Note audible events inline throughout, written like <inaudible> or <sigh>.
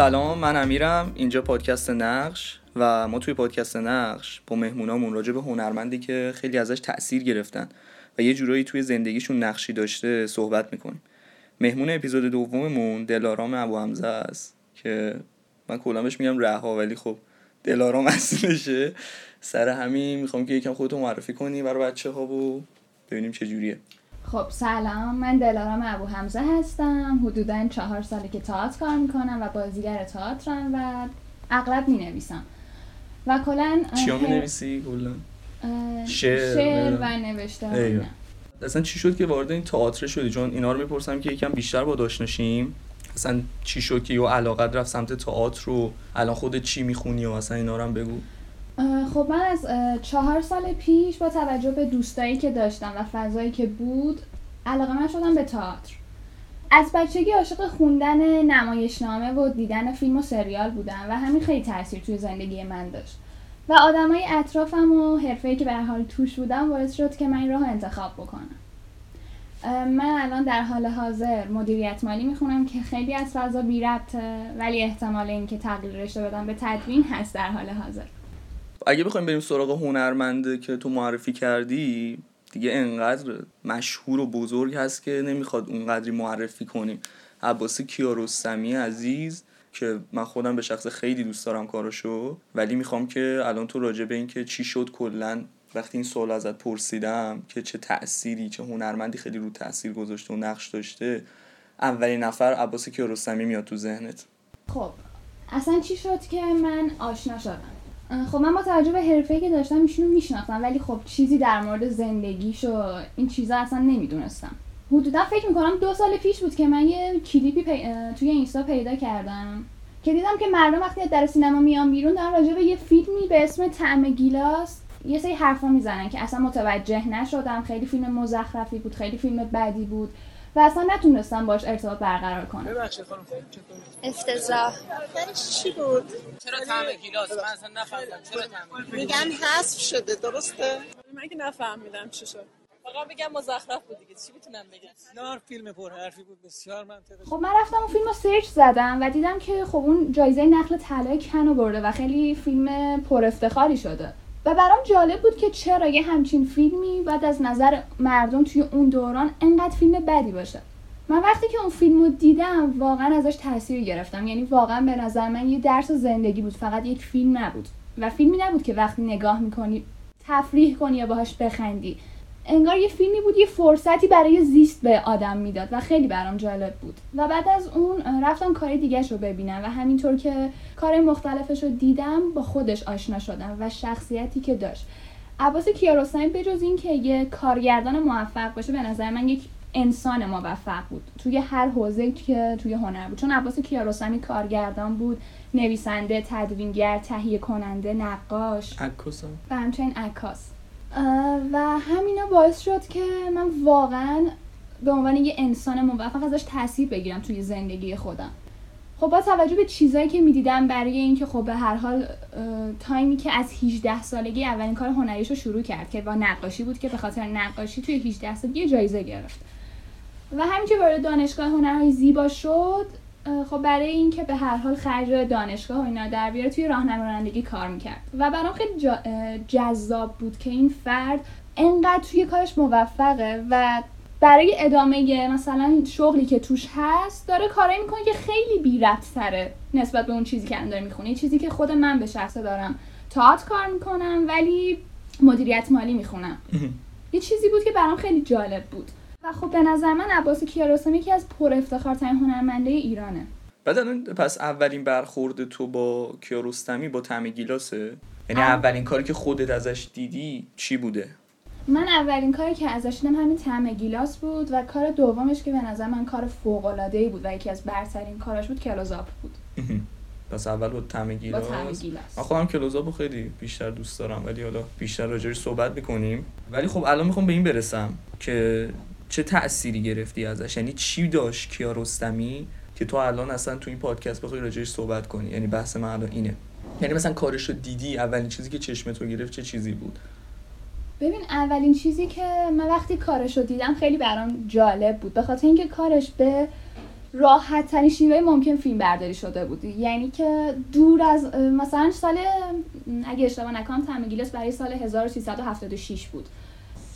سلام من امیرم. اینجا پادکست نقش و ما توی پادکست نقش با مهمونامون راجع به هنرمندی که خیلی ازش تاثیر گرفتن و یه جورایی توی زندگیشون نقشی داشته صحبت می‌کنیم. مهمون اپیزود دوممون دلارام ابو حمزه است که من کلا بهش میگم رها ولی خب دلارام <laughs> اصلشه. سر همین می‌خوام که یکم خودتو معرفی کنی برای بچه ها و ببینیم چه جوریه. خب سلام. من دلارام ابو حمزه هستم. حدودا چهار ساله که تئاتر کار می‌کنم و بازیگر تئاترم و اغلب می نویسم و کلا چیا می نویسی کلا. شعر, شعر و نوشته اصلا چی شد که وارد این تئاتر شدی؟ چون اینا رو می‌پرسم که یکم بیشتر با داشنشیم. اصلا چی شد که یه علاقت رفت سمت تئاتر رو؟ الان خودت چی می‌خونی و اصلا اینا رو هم بگو. خب من از چهار سال پیش با توجه به دوستایی که داشتم و فضایی که بود علاقه من شدم به تئاتر. از بچگی عاشق خوندن نمایشنامه و دیدن فیلم و سریال بودم و همین خیلی تاثیر توی زندگی من داشت. و آدمای اطرافم و حرفه‌ای که به حال توش بودم باعث شد که من این راه انتخاب بکنم. من الان در حال حاضر مدیریت مالی می‌خونم که خیلی از فضا بی ربطه ولی احتمال اینکه تغییر رشته بدم به تدوین هست در حال حاضر. اگه بخوایم بریم سراغ هنرمنده که تو معرفی کردی دیگه انقدر مشهور و بزرگ هست که نمی‌خواد اونقدری معرفی کنیم. عباس کیارستمی عزیز که من خودم به شخص خیلی دوست دارم کارشو ولی می‌خوام که الان تو راجع به اینکه چی شد کلا وقتی این سوال ازت پرسیدم که چه تأثیری چه هنرمندی خیلی رو تاثیر گذاشته و نقش داشته اولین نفر عباس کیارستمی میاد تو ذهنت. خب اصلا چی شد که من آشنا شدم؟ خب من با توجه به حرفه‌ای که داشتم ایشونو میشناختم ولی خب چیزی در مورد زندگیش و این چیزا اصلا نمی‌دونستم. حدودا فکر می‌کنم دو سال پیش بود که من یه کلیپی توی اینستا پیدا کردم که دیدم که مردم وقتی در سینما میان بیرون دارن راجع به یه فیلمی به اسم طعم گیلاس یه سری حرفا می‌زنن که اصلا متوجه نشدم. خیلی فیلم مزخرفی بود خیلی فیلم بدی بود. و اصلا نتونستم باش ارتباط برقرار کنم. ببخشید خانم افتضاح. چی بود؟ چرا طعم گیلاس؟ من اصلا نفهمیدم چرا طعم میگن حذف شده درسته؟ من که نفهمیدم چی شد. فقط میگم مزخرف بود دیگه چی می‌تونم بگم؟ نار فیلم پر حرفی بود بسیار منطقی خب من رفتم اون فیلم رو سرچ زدم و دیدم که خب اون جایزه نقل طلای کنو برده و خیلی فیلم پر افتخاری شده. و برام جالب بود که چرا یه همچین فیلمی بعد از نظر مردم توی اون دوران انقدر فیلم بدی باشه. من وقتی که اون فیلم رو دیدم واقعا ازش تاثیر گرفتم. یعنی واقعا به نظر من یه درس زندگی بود فقط یک فیلم نبود. و فیلمی نبود که وقتی نگاه می‌کنی تفریح کنی یا باهاش بخندی. انگار یه فیلمی بود یه فرصتی برای زیست به آدم می‌داد و خیلی برام جالب بود. و بعد از اون رفتم کار دیگه رو ببینم و همینطور که کار مختلفش رو دیدم با خودش آشنا شدم و شخصیتی که داشت. عباس کیارستمی بجز این که یه کارگردان موفق باشه به نظر من یک انسان موفق بود. توی هر حوزه که توی هنر بود. چون عباس کیارستمی کارگردان بود نویسنده تدوینگر تهیه کننده نقاش. عکاس و همچنین عکاس. و همینا باعث شد که من واقعا به عنوان یه انسان موفق ازش تاثیر بگیرم توی زندگی خودم. خب با توجه به چیزایی که می‌دیدم برای اینکه خب به هر حال تایمی که از 18 سالگی اولین کار هنریشو شروع کرد که با نقاشی بود که به خاطر نقاشی توی 18 سالگی جایزه گرفت. و همین که وارد دانشگاه هنرهای زیبا شد خب برای اینکه به هر حال خرج دانشگاه و اینا در بیاره توی راهنمایی رانندگی کار می‌کرد. و برام خیلی جذاب بود که این فرد انقدر توی کارش موفقه و برای ادامه مثلا شغلی که توش هست داره کارایی می‌کنه که خیلی بی تره نسبت به اون چیزی که داره می‌خونه. چیزی که خود من به شخصه دارم تئاتر کار می‌کنم ولی مدیریت مالی می‌خونم. یه چیزی بود که برام خیلی جالب بود. و خب به نظر من عباس کیارستمی یکی از پر افتخارترین هنرمنده ایرانه. بعد الان پس اولین برخورد تو با کیارستمی با طعم گیلاسه؟ یعنی اولین کاری که خودت ازش دیدی چی بوده؟ من اولین کاری که ازش دیدم همین طعم گیلاس بود و کار دومش که به نظر من کار فوق العاده ای بود و یکی از برترین کاراش بود کلوزاپ بود. پس اول با طعم گیلاس؟ من خودم کلوزاپو خیلی بیشتر دوست دارم ولی حالا بیشتر راجعش صحبت می‌کنیم. ولی خب الان می‌خوام به این برسم که چه تأثیری گرفتی ازش؟ یعنی چی داشت کیارستمی که تو الان اصلا تو این پادکست بخوای راجعش صحبت کنی. یعنی بحث من الان اینه. یعنی مثلا کارشو دیدی؟ اولین چیزی که چشم تو گرفت چه چیزی بود؟ ببین اولین چیزی که من وقتی کارش رو دیدم خیلی برام جالب بود. به خاطر اینکه کارش به راحت ترین شیوه ممکن فیلم برداری شده بود. یعنی که دور از مثلا سال اگه اشتباه نکنم طعم گیلاس برای سال 1376 بود.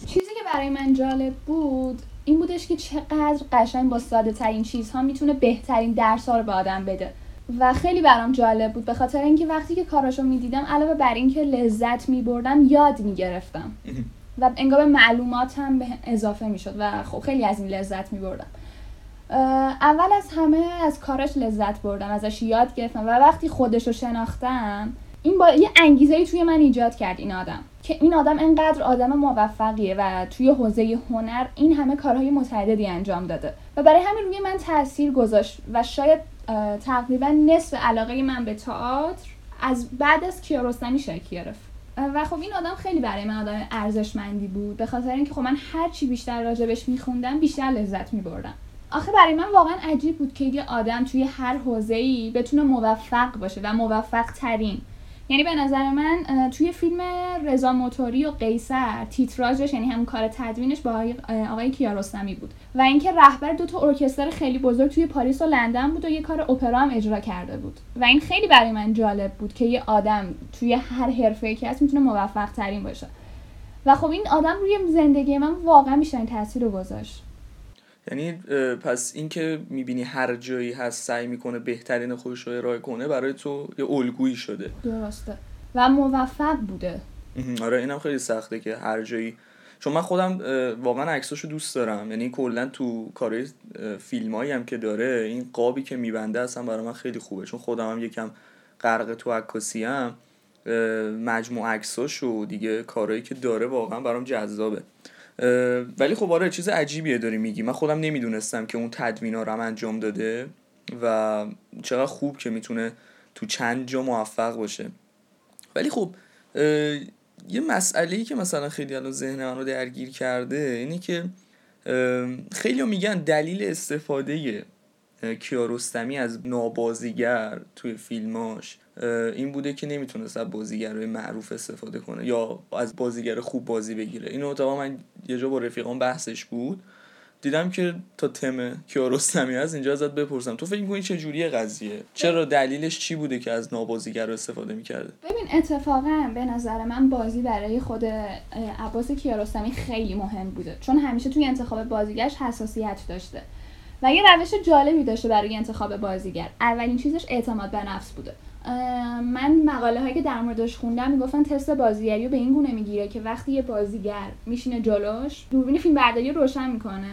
چیزی برای من جالب بود این بودش که چقدر قشنگ با ساده ترین چیزها می‌تونه بهترین درس ها رو به آدم بده. و خیلی برام جالب بود به خاطر اینکه وقتی که کاراشو می‌دیدم علاوه بر اینکه لذت میبردم یاد می‌گرفتم. <laughs> و انگار به معلومات هم به اضافه می‌شد و خب خیلی از این لذت میبردم. اول از همه از کارش لذت بردم ازش یاد گرفتم. و وقتی خودش رو شناختم این با یه انگیزه توی من ایجاد کرد این آدم. که این آدم انقدر آدم موفقیه و توی حوزه هنر این همه کارهای متعددی انجام داده. و برای همین روی من تاثیر گذاشت و شاید تقریبا نصف علاقه من به تئاتر از بعد از کیارستمی شکل گرفت. و خب این آدم خیلی برای من آدم ارزشمندی بود به خاطر اینکه خب من هر چی بیشتر راجبش میخوندم بیشتر لذت میبردم. آخه برای من واقعا عجیب بود که یه آدم توی هر حوزه‌ای بتونه موفق باشه و موفق ترین یعنی به نظر من توی فیلم رضا موتوری و قیصر تیتراژش یعنی همون کار تدوینش با آقای- کیارستمی بود. و اینکه رهبر دو تا ارکستر خیلی بزرگ توی پاریس و لندن بود و یه کار اپرا هم اجرا کرده بود. و این خیلی برای من جالب بود که یه آدم توی هر حرفه‌ای که هست می‌تونه موفق ترین باشه. و خب این آدم روی زندگی من واقعا بیشترین تاثیر رو گذاشت. یعنی پس اینکه می‌بینی هر جایی هست سعی می‌کنه بهترین خودش رو ارائه کنه برای تو یه الگویی شده. درسته. و موفق بوده. آره اینم خیلی سخته که هر جایی. چون من خودم واقعا عکساشو دوست دارم. یعنی کلا تو کارهای فیلمایی هم که داره این قابی که میبنده اصلا برای من خیلی خوبه. چون خودم هم یکم غرق تو عکاسی ام مجموع عکساش و دیگه کارهایی که داره واقعا برام جذابه. ولی خب آره چیز عجیبیه داری میگی. من خودم نمی‌دونستم که اون تدوینا رو هم انجام داده و چقدر خوب که می‌تونه تو چند جا موفق باشه. ولی خب یه مسئله ای که مثلا خیلی الان ذهن من رو درگیر کرده اینه که خیلی میگن دلیل استفاده اه، کیارستمی از نابازیگر توی فیلماش این بوده که نمی‌تونست از بازیگرای معروف استفاده کنه یا از بازیگر خوب بازی بگیره. اینو اتفاقا من یه جا با رفیقان بحثش بود. دیدم که تا تم کیارستمی هست اینجا ازت بپرسم. تو فکر می‌کنی چه جوریه قضیه؟ چرا دلیلش چی بوده که از نابازیگر استفاده می‌کرده؟ ببین اتفاقا به نظر من بازی برای خود عباس کیارستمی خیلی مهم بوده. چون همیشه توی انتخاب بازیگرش حساسیت داشته. و یه روش جالبی داشته برای انتخاب بازیگر. اولین چیزش اعتماد به نفس بوده. من مقاله هایی که در موردش خوندم می‌گفتن تست بازیگری رو به این گونه می‌گیره که وقتی یه بازیگر میشینه جلوش دوربین فیلم برداری رو روشن می‌کنه.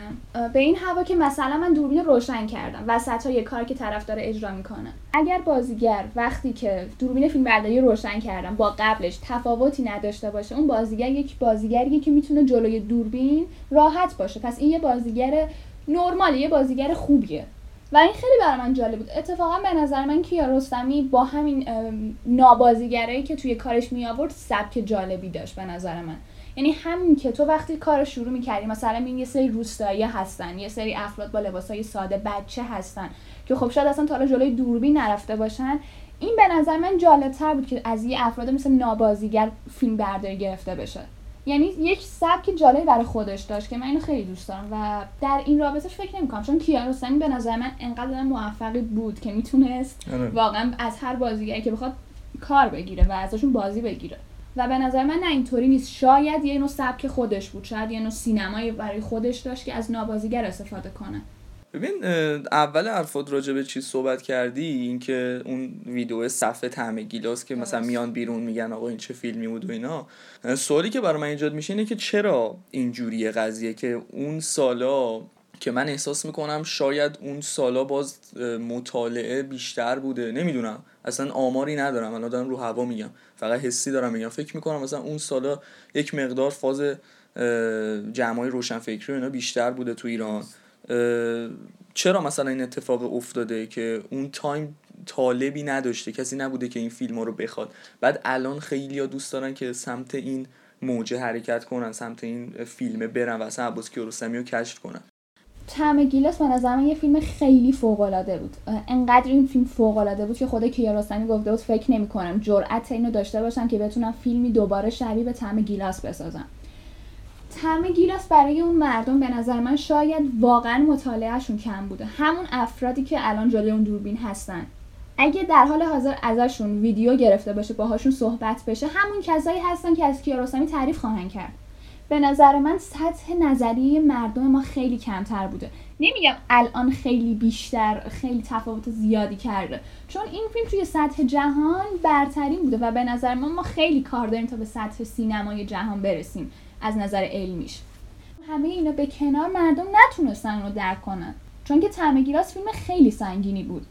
به این هوا که مثلا من دوربین رو روشن کردم وسط یه کار که طرف داره اجرا می‌کنه. اگر بازیگر وقتی که دوربین فیلم برداری رو روشن کردم با قبلش تفاوتی نداشته باشه اون بازیگر یک بازیگریه که می‌تونه جلوی دوربین راحت باشه. پس این یه بازیگر نرماله یه بازیگر خوبیه. و این خیلی برای من جالب بود. اتفاقا به نظر من کیارستمی با همین نابازیگرایی که توی کارش می آورد سبک جالبی داشت به نظر من. یعنی همین که تو وقتی کار شروع می‌کردی مثلا این یه سری روستایی هستن یه سری افراد با لباسای ساده بچه هستن که خب شاید اصلا تا حالا جلوی دوربین نرفته باشن این به نظر من جالبتر بود که از یه افراد مثل نابازیگر فیلم برداری گرفته بشه. یعنی یک سبک جالبی برای خودش داشت که من اینو خیلی دوست دارم و در این رابطش فکر نمی‌کنم چون کیارستمی به نظر من انقدر موفقی بود که می‌تونست آره. واقعا از هر بازیگری که بخواد کار بگیره و ازشون بازی بگیره. و به نظر من نه اینطوری نیست. شاید یه نوع سبک خودش بود شاید یه نوع سینمایی برای خودش داشت که از نابازیگر استفاده کنه. ببین اول حرفات راجع به چی صحبت کردی اینکه اون ویدیو صفحه طعم گیلاس که مثلا میان بیرون میگن آقا این چه فیلمی بود و اینا. سوالی که برای من ایجاد میشه اینه که چرا اینجوریه قضیه که اون سالا که من احساس می‌کنم شاید اون سالا باز مطالعه بیشتر بوده. نمی‌دونم. اصلا آماری ندارم. الان دارم رو هوا میگم. فقط حسی دارم میگم. فکر می‌کنم مثلا اون سالا یک مقدار فاز جمعای روشنفکری و اینا بیشتر بوده تو ایران. چرا مثلا این اتفاق افتاده که اون تایم طالبی نداشته کسی نبوده که این فیلم رو بخواد؟ بعد الان خیلی ها دوست دارن که سمت این موجه حرکت کنن سمت این فیلمه برن و اصلا عباس کیارستمی رو کشف کنن. طعم گیلاس به من یه فیلم خیلی فوق العاده بود انقدر این فیلم فوق العاده بود که خود کیارستمی گفته بود فکر نمی کنم جرأت اینو داشته باشم که بتونم فیلمی دوباره شبیه به طعم گیلاس بسازم. طعم گیلاس برای اون مردم به نظر من شاید واقعا مطالعهشون کم بوده. همون افرادی که الان جلوی اون دوربین هستن. اگه در حال حاضر ازشون ویدیو گرفته باشه باهاشون صحبت بشه همون کسایی هستن که از کیارستمی تعریف خواهند کرد. به نظر من سطح نظری مردم ما خیلی کمتر بوده. نمیگم الان خیلی بیشتر خیلی تفاوت زیادی کرده. چون این فیلم توی سطح جهان برترین بوده و به نظر من ما خیلی کار داریم تا به سطح سینمای جهان برسیم. از نظر علمیش. همه اینا به کنار مردم نتونستن رو درک کنن. چون که طعم گیلاس فیلم خیلی سنگینی بود.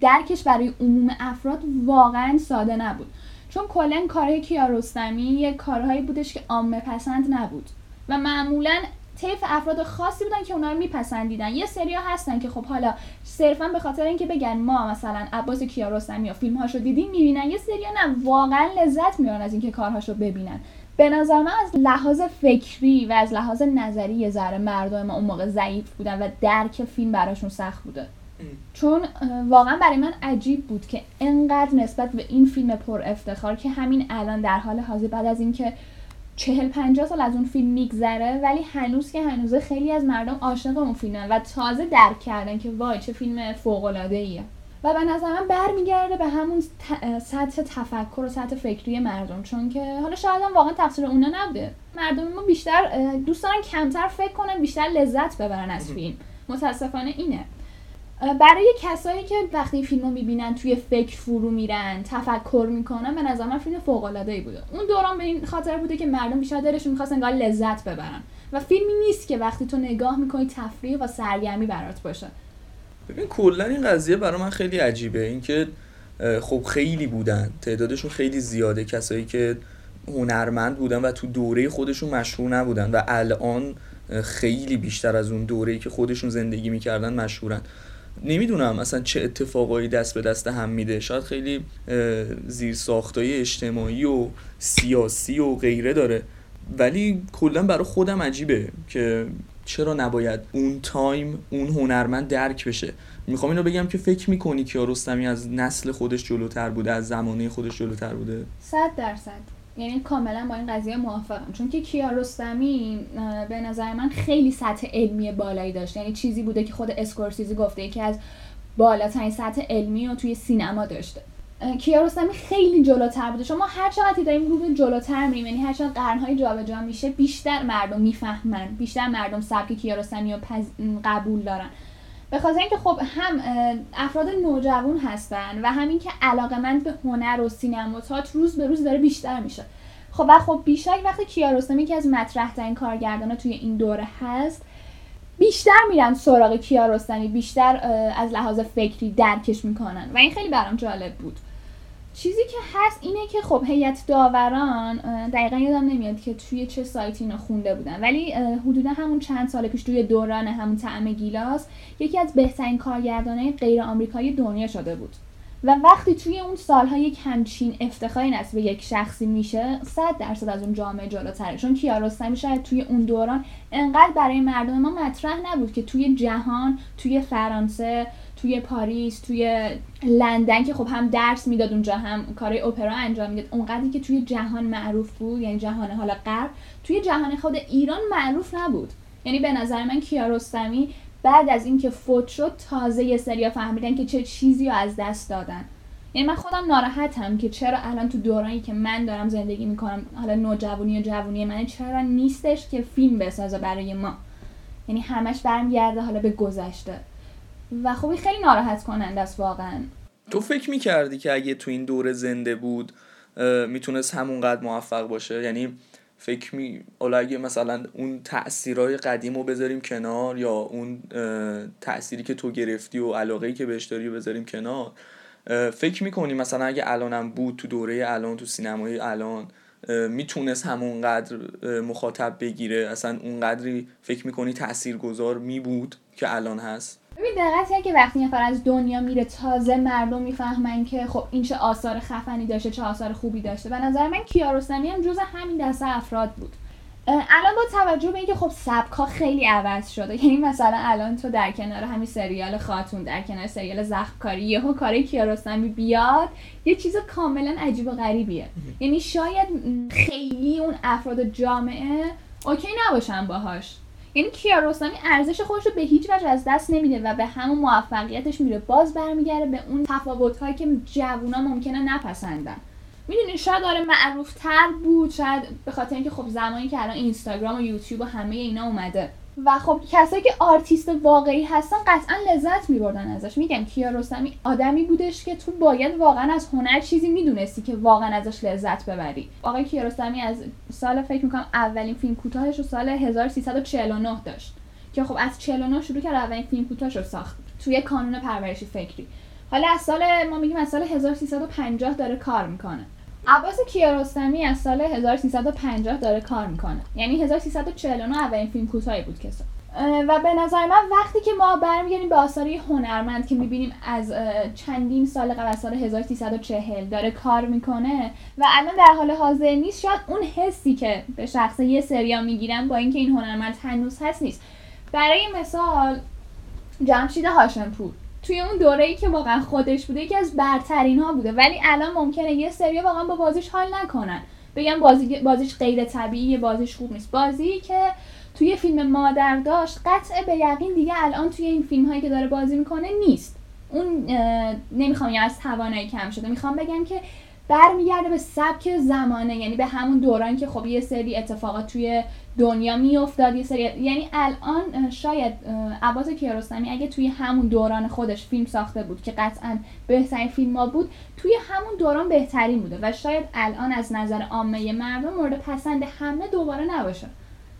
درکش برای عموم افراد واقعا ساده نبود. چون کلا کارهای کیارستمی یه کارهایی بودش که عامه پسند نبود. و معمولا طیف افراد خاصی بودن که اونا رو میپسندیدن. یه سریا هستن که خب حالا صرفا به خاطر اینکه بگن ما مثلا عباس کیارستمی یا فیلم هاشو دیدیم می‌بینن یه سریا نه واقعا لذت می‌برن از اینکه کارهاشو ببینن. به نظر من از لحاظ فکری و از لحاظ نظری یه ذره مردم ما اون موقع ضعیف بودن و درک فیلم براشون سخت بوده. چون واقعا برای من عجیب بود که انقدر نسبت به این فیلم پر افتخار که همین الان در حال حاضر بعد از اینکه چهل پنجاه سال از اون فیلم میگذره ولی هنوز که هنوزه خیلی از مردم عاشق اون فیلمن و تازه درک کردن که وای چه فیلم فوق العاده ایه و به نظر من برمیگرده به همون سطح تفکر و سطح فکری مردم. چون که حالا شاید هم واقعا تقصیر اونا نبوده. مردم ما بیشتر دوست دارن کمتر فکر کنن بیشتر لذت ببرن از فیلم. متاسفانه اینه. برای کسایی که وقتی فیلم رو می‌بینن توی فکر فرو میرن تفکر می‌کنن به نظر من فیلم فوق العاده ای بوده. اون دوران به این خاطر بوده که مردم بیشتر دلشون می‌خواست انگار لذت ببرن. و فیلمی نیست که وقتی تو نگاه می‌کنی تفریح و سرگرمی برات باشه. ببین کلا این قضیه برای من خیلی عجیبه. اینکه خب خیلی بودن. تعدادشون خیلی زیاده. کسایی که هنرمند بودن و تو دوره خودشون مشهور نبودن و الان خیلی بیشتر از اون دوره‌ای که خودشون زندگی می‌کردن مشهورن. نمی‌دونم اصلا چه اتفاقایی دست به دست هم میده. شاید خیلی زیر ساختای اجتماعی و سیاسی و غیره داره. ولی کلا برای خودم عجیبه که چرا نباید اون تایم اون هنرمند درک بشه؟ می‌خوام اینو بگم که فکر می‌کنی که رستمی از نسل خودش جلوتر بوده از زمانه خودش جلوتر بوده؟ صد درصد. یعنی کاملا با این قضیه موافقم. چون که کیارستمی به نظر من خیلی سطح علمی بالایی داشت. یعنی چیزی بوده که خود اسکورسیزی گفته یکی از بالاترین سطح علمی رو توی سینما داشته. کیارستمی خیلی جلوتر بوده. شما هر چقدر داریم رو به جلوتر میریم یعنی هر چقدر قرنهای جابجا میشه بیشتر مردم می‌فهمن بیشتر مردم سبک کیارستمی رو قبول دارن. به خاطر اینکه خب هم افراد نوجوان هستن و همین که علاقمند به هنر و سینما روز به روز داره بیشتر میشه. خب و خب بیشتر وقتی کیارستمی که از مطرح ترین کارگردان توی این دوره هست بیشتر میرن سراغ کیارستمی بیشتر از لحاظ فکری درکش می‌کنن. و این خیلی برام جالب بود. چیزی که هست اینه که خب هیئت داوران دقیقا یادم نمیاد که توی چه سایتی اینو خونده بودن. ولی حدودا همون چند سال پیش توی دوران همون طعم گیلاس یکی از بهترین کارگردانای غیر آمریکایی دنیا شده بود. و وقتی توی اون سالها یک همچین افتخاری نصب به یک شخصی میشه صد درصد از اون جامعه جلوتره. چون کیارستمی شاید توی اون دوران انقدر برای مردم ما مطرح نبود که توی جهان توی فرانسه توی پاریس توی لندن که خب هم درس می‌داد اونجا هم کارهای اپرا انجام می‌داد. اونقدری که توی جهان معروف بود یعنی جهان حالا غرب توی جهان خود ایران معروف نبود. یعنی به نظر من کیارستمی بعد از اینکه فوت شد تازه یه سریا فهمیدن که چه چیزی رو از دست دادن. یعنی من خودم ناراحتم که چرا الان تو دورانی که من دارم زندگی می‌کنم حالا نوجوانی و جوونی من چرا نیستش که فیلم بسازه برای ما؟ یعنی همش برمیگرده حالا به گذشته. و خب خیلی ناراحت کننده است واقعا. تو فکر می‌کردی که اگه تو این دوره زنده بود می‌تونست همونقدر موفق باشه؟ یعنی فکر می اگه مثلا اون تاثیرهای قدیم رو بذاریم کنار یا اون تأثیری که تو گرفتی و علاقه که بهش داری بذاریم کنار فکر می‌کنی مثلا اگه الانم بود تو دوره الان تو سینمای الان می‌تونست همونقدر مخاطب بگیره. اصلا اونقدری فکر می‌کنی تاثیرگذار می بود که الان هست؟ ببین دقت که وقتی نفر از دنیا میره تازه مردم می‌فهمن که خب این چه آثار خفنی داشته چه آثار خوبی داشته. به نظر من کیارستمی هم جز همین دسته افراد بود. الان با توجه به اینکه خب سبکا خیلی عوض شده یعنی مثلا الان تو در کنار همین سریال خاتون در کنار سریال زخمکاری یهو کاری کیارستمی بیاد یه چیز کاملا عجیب و غریبیه. یعنی شاید خیلی اون افراد جامعه اوکی نباشم باهاش. یعنی کیارستمی ارزش خودش رو به هیچ وجه از دست نمیده و به همون موفقیتش میره. باز برمیگرده به اون تفاوت‌هایی که جوونا ممکنه نپسندن. می‌دونی شاید آره معروف تر بود شاید به خاطر اینکه خب زمانی که الان اینستاگرام و یوتیوب و همه اینا اومده. و خب کسایی که آرتیست واقعی هستن قطعا لذت میبردن ازش. میگم کیارستمی آدمی بودش که تو باید واقعا از هنر چیزی می‌دونستی که واقعا ازش لذت ببری. آقای کیارستمی از سال فکر می‌کنم اولین فیلم کوتاهش رو سال 1349 داشت. که خب از 49 شروع کرد اولین فیلم کوتاهش رو ساخت. توی کانون پرورش فکری. حالا از سال ما میگیم از سال 1350 داره کار می‌کنه. عباس کیارستمی از سال 1350 داره کار می‌کنه. یعنی 1349 اولین فیلم کوتاهی بود که و به نظر من وقتی که ما برمیگردیم به آثار هنرمند که می‌بینیم از چندین سال قبل از سال 1340 داره کار می‌کنه و الان در حال حاضر نیست شاید اون حسی که به شخص یه سریا می‌گیرن با اینکه این هنرمند هنوز هست نیست. برای مثال جمشید هاشمپور. توی اون دوره ای که واقعا خودش بوده یکی از برترین ها بوده. ولی الان ممکنه یه سری واقعا با بازیش حال نکنن. بگم بازی بازیش غیر طبیعیه بازیش خوب نیست. بازی که توی فیلم مادر داشت قطع به یقین دیگه الان توی این فیلم هایی که داره بازی می‌کنه نیست. اون نمی‌خوام یه از توانایی کم شده. می‌خوام بگم که برمیگرده به سبک زمانه یعنی به همون دوران که خب یه سری اتفاقات توی دنیا میافتاد یه سری یعنی الان شاید عباس کیارستمی اگه توی همون دوران خودش فیلم ساخته بود که قطعا بهترین فیلم ها بود توی همون دوران بهترین بوده و شاید الان از نظر عامه مردم مورد پسند همه دوباره نباشه.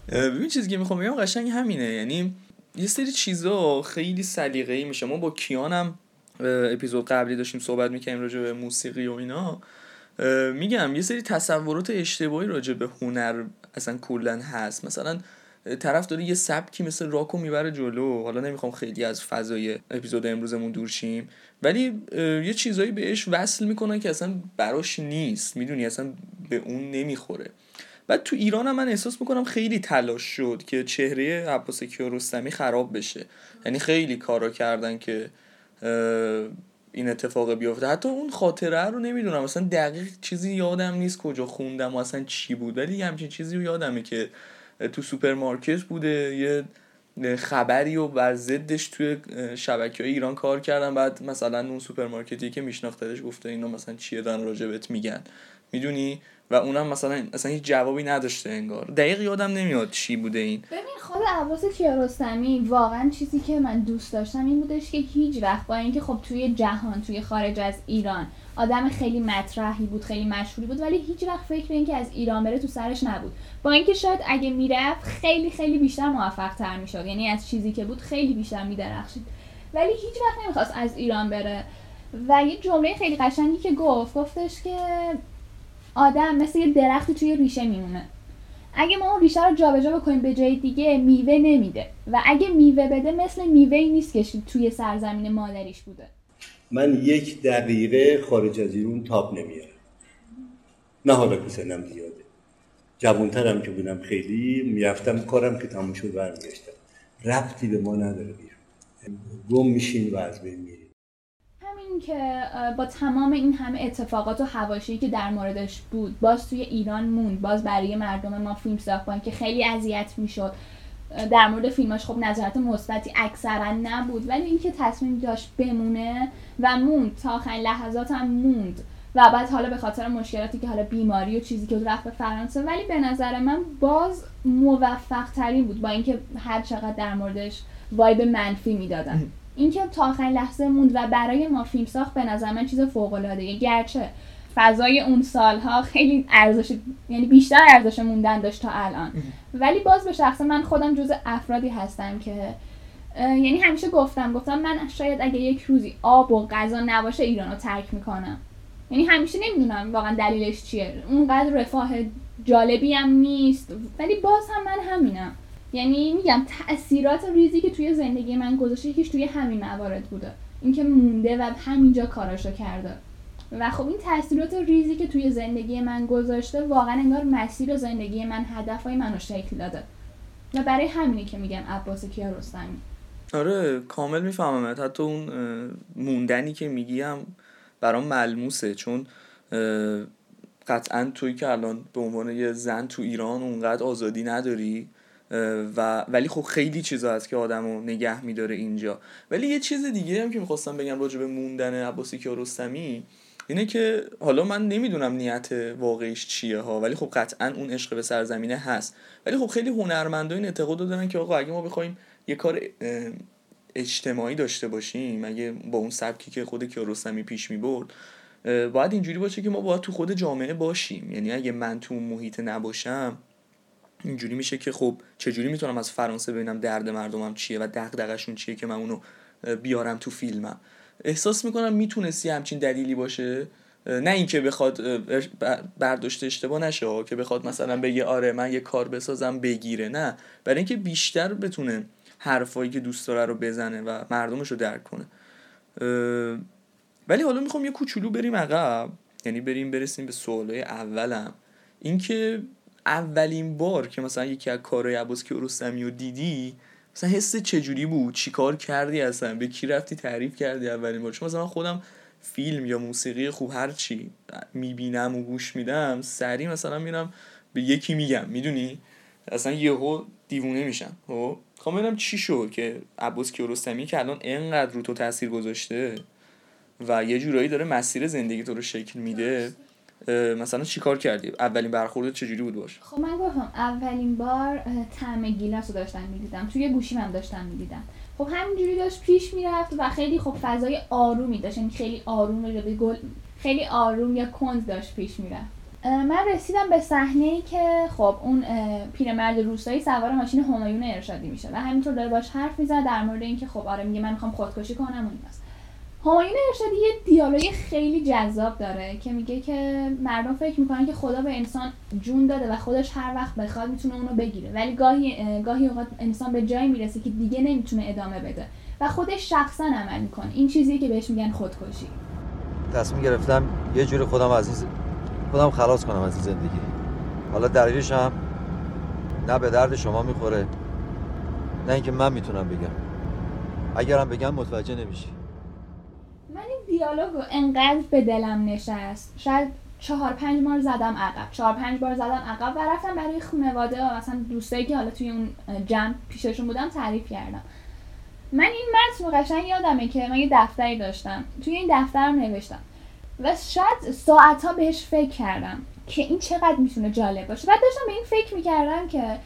ببین چیزی که می‌خوام بگم قشنگ همینه یعنی یه سری چیزا خیلی سلیقه‌ای میشه. ما با کیانم اپیزود قبلی داشتیم صحبت می‌کنیم راجع به موسیقی و اینا. میگم یه سری تصورات اشتباهی راجع به هنر اصلا کلا هست. مثلا طرف داره یه سبکی مثل راکو می‌بره جلو. حالا نمی‌خوام خیلی از فضای اپیزود امروزمون دور شیم. ولی یه چیزایی بهش وصل می‌کنن که اصلا براش نیست. می‌دونی اصلا به اون نمی‌خوره. بعد تو ایران هم من احساس می‌کنم خیلی تلاش شد که چهره عباس کیارستمی خراب بشه. یعنی خیلی کارا کردن که این اتفاق بیفته. حتی اون خاطره رو نمی‌دونم. مثلا دقیق چیزی یادم نیست کجا خوندم و اصلا چی بود. ولی همچین چیزی رو یادمه که تو سوپرمارکت بوده. یه خبری و بر ضدش توی شبکه های ایران کار کردن بعد مثلا اون سوپرمارکتی که میشناختش گفته اینا مثلا چیه دارن راجبت میگن. می‌دونی؟ و اونم مثلا اصلا هیچ جوابی نداشته انگار. دقیق یادم نمیاد چی بوده این. ببین خود عباس کیارستمی واقعا چیزی که من دوست داشتم این بودش که هیچ وقت با اینکه خب توی جهان توی خارج از ایران آدم خیلی مطرحی بود خیلی مشهوری بود ولی هیچ وقت فکر اینکه از ایران بره تو سرش نبود. با اینکه شاید اگه می‌رفت خیلی خیلی بیشتر موفق تر می‌شد. یعنی از چیزی که بود خیلی بیشتر میدرخشید. ولی هیچ وقت نمی‌خواست از ایران بره. و یه جمله خیلی قشنگی که گفت گفتش که آدم مثل یه درختی توی ریشه میمونه. اگه ما اون ریشه رو جابجا بکنیم به جای دیگه میوه نمیده. و اگه میوه بده مثل میوه نیست که توی سرزمین مادریش بوده. من یک دقیقه خارج از ایران تاب نمیارم. نه حالا که سنم زیاده. جوانترم که بودم خیلی می‌رفتم کارم که تموم شد برمیگشتم. ربطی به ما نداره بیرون. گم میشین و از بین میریم همین که با تمام این همه اتفاقات و حواشی که در موردش بود باز توی ایران موند باز برای مردم ما فیلم ساخت اینکه خیلی اذیت می‌شد. در مورد فیلماش خب نظرات مثبتی اکثرا نبود ولی اینکه تصمیم داشت بمونه و موند تا آخرین لحظات هم موند. و بعد حالا به خاطر مشکلاتی که حالا بیماری و چیزی که رفت به فرانسه ولی به نظر من باز موفق ترین بود با اینکه هر چقدر در موردش وایب منفی می‌دادن. اینکه تا آخرین لحظه موند و برای ما فیلم ساخت به نظر من چیز فوق العاده گرچه فضای اون سالها خیلی ارزش یعنی بیشتر ارزش موندن داشت تا الان. ولی باز به شخص من خودم جز افرادی هستم که یعنی همیشه گفتم گفتم من شاید اگه یک روزی آب و غذا نباشه ایران رو ترک می‌کنم. یعنی همیشه نمی‌دونم واقعا دلیلش چیه. اونقدر رفاه جالبی هم نیست. ولی باز هم من همینم. یعنی میگم تاثیرات ریزی که توی زندگی من گذاشته یکیش توی همین موارد بوده. اینکه مونده و همینجا کاراشو کرده. و خب این تاثیرات ریزی که توی زندگی من گذاشته واقعا انگار مسیر زندگی من هدفهای منو شکل داده. و برای همینی که میگم عباس کیارستمی. آره کامل می‌فهمم. حتی اون موندنی که میگی هم برام ملموسه. چون قطعا توی که الان به عنوان یه زن تو ایران اونقدر آزادی نداری. و ولی خب خیلی چیزا هست که آدمو نگه میداره اینجا. ولی یه چیز دیگه هم که می‌خواستم بگم راجع به موندن عباسی کیارستمی اینه که حالا من نمی‌دونم نیت واقعیش چیه ها ولی خب قطعا اون عشق به سرزمینه هست. ولی خب خیلی هنرمندا این اعتقاد دارن که آقا اگه ما بخوایم یه کار اجتماعی داشته باشیم اگه با اون سبکی که خود کیارستمی پیش می‌برد باید اینجوری باشه که ما باید تو خود جامعه باشیم. یعنی اگه من تو اون محیط نباشم اینجوری میشه که خب چجوری می‌تونم از فرانسه ببینم درد مردمم چیه و دغدغشون چیه که من اونو بیارم تو فیلمم. احساس می‌کنم می‌تونستی همچین دلیلی باشه. نه اینکه بخواد برداشت اشتباه نشه که بخواد مثلا بگه آره من یه کار بسازم بگیره. نه. برای اینکه بیشتر بتونه حرفایی که دوست داره رو بزنه و مردمش رو درک کنه. ولی حالا می‌خوام یه کوچولو بریم عقب. یعنی بریم برسیم به سوالای اولم. اینکه اولین بار که مثلا یکی از کارهای عباس کیارستمی رو دیدی مثلا حس چجوری بود؟ چیکار کردی اصلا؟ به کی رفتی تعریف کردی اولین بار؟ چون مثلا خودم فیلم یا موسیقی خوب هر چی می‌بینم و گوش میدم سری مثلا میرم به یکی میگم می‌دونی؟ اصلا یهو دیوونه میشم خب؟ خب ببینم چی شد که عباس کیارستمی که الان انقدر رو تو تاثیر گذاشته و یه جورایی داره مسیر زندگی تو رو شکل میده. مثلا چیکار کردی؟ اولین برخورد چجوری بود باش؟ خب من گفتم اولین بار طعم گیلاس رو داشتم می‌دیدم. توی گوشیم هم داشتم می‌دیدم. خب همینجوری داشت پیش می‌رفت و خیلی خب فضای آرومی داشت. یعنی خیلی آروم رو به گل خیلی آروم یا کند داشت پیش می‌رفت. من رسیدم به صحنه ای که خب اون پیرمرد روستایی سوار ماشین همایون ارشادی میشه و همینطور داره باش حرف می‌زنه در مورد اینکه خب آره میگه من می‌خوام خودکشی کنم ایناست همایون ارشادی یه دیالوگ خیلی جذاب داره که میگه که مردم فکر می‌کنن که خدا به انسان جون داده و خودش هر وقت بخواد می‌تونه اونو بگیره. ولی گاهی گاهی اوقات انسان به جایی می‌رسه که دیگه نمی‌تونه ادامه بده و خودش شخصا عمل می‌کنه. این چیزی که بهش میگن خودکشی. تصمیم گرفتم یه جوری خودم از خودم خلاص کنم از این زندگی. حالا دلیلش هم نه به درد شما می‌خوره نه اینکه من می‌تونم بگم. اگرم بگم متوجه نمیشی. دیالوگو انقدر به دلم نشست. شاید چهار پنج بار زدم عقب. چهار پنج بار زدم عقب و رفتم برای خانواده و مثلا دوستایی که حالا توی اون جمع پیششون بودم تعریف کردم. من این متن رو قشنگ یادمه که من یه دفتری داشتم. توی این دفترم نوشتم. و شاید ساعت ها بهش فکر کردم که این چقدر می‌تونه جالب باشه. بعد داشتم به این فکر می‌کردم که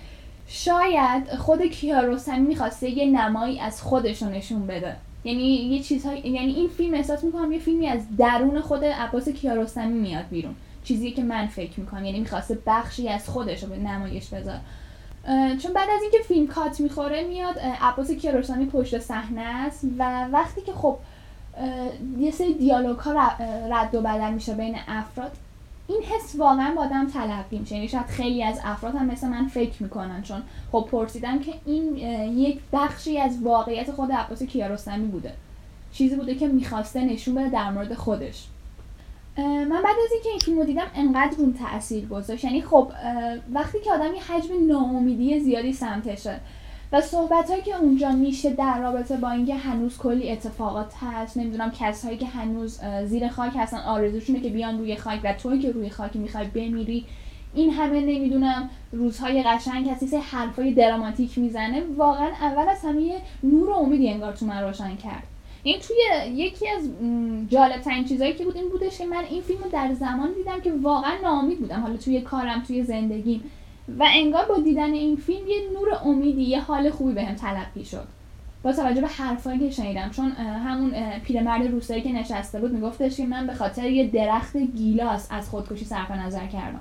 شاید خود کیارستمی می‌خواسته یه نمایی از خودش نشون بده. یعنی یه چیزهای یعنی این فیلم احساس می‌کنم یه فیلمی از درون خود عباس کیارستمی میاد بیرون. چیزی که من فکر می‌کنم. یعنی می‌خواسته بخشی از خودش رو به نمایش بذاره. چون بعد از اینکه فیلم کات می‌خوره میاد عباس کیارستمی پشت صحنه است و وقتی که خب یه سری دیالوگ ها رد و بدل میشه بین افراد این حس واقعا با آدم تلقی میشه. یعنی شاید خیلی از افراد هم مثل من فکر می‌کنن چون خب پرسیدم که این یک بخشی از واقعیت خود عباس کیارستمی بوده. چیزی بوده که می‌خواسته نشون بده در مورد خودش. من بعد از اینکه این فیلمو دیدم انقدر اون تاثیر گذاشت. یعنی خب وقتی که آدم یه حجم ناامیدی زیادی سمتشه و صحبت هایی که اونجا میشه در رابطه با اینکه هنوز کلی اتفاقات هست نمی‌دونم کسایی که هنوز زیر خاک هستن آرزوشونه که بیان روی خاک و توی که روی خاک می‌خوای بمیری این همه نمی‌دونم روزهای قشنگ کسی سه حرفای دراماتیک می‌زنه. واقعا اول از همه نور و امیدی انگار تو من روشن کرد. این توی یکی از جالب ترین چیزایی که بود این بودش که من این فیلم رو در زمان دیدم که واقعا ناامید بودم. حالا توی کارم توی زندگیم. و انگار با دیدن این فیلم یه نور امیدی یه حال خوبی بهم تلقی شد. با توجه به حرفایی که شنیدم چون همون پیرمرد روستایی که نشسته بود میگفتش که من به خاطر یه درخت گیلاس از خودکشی صرف نظر کردم.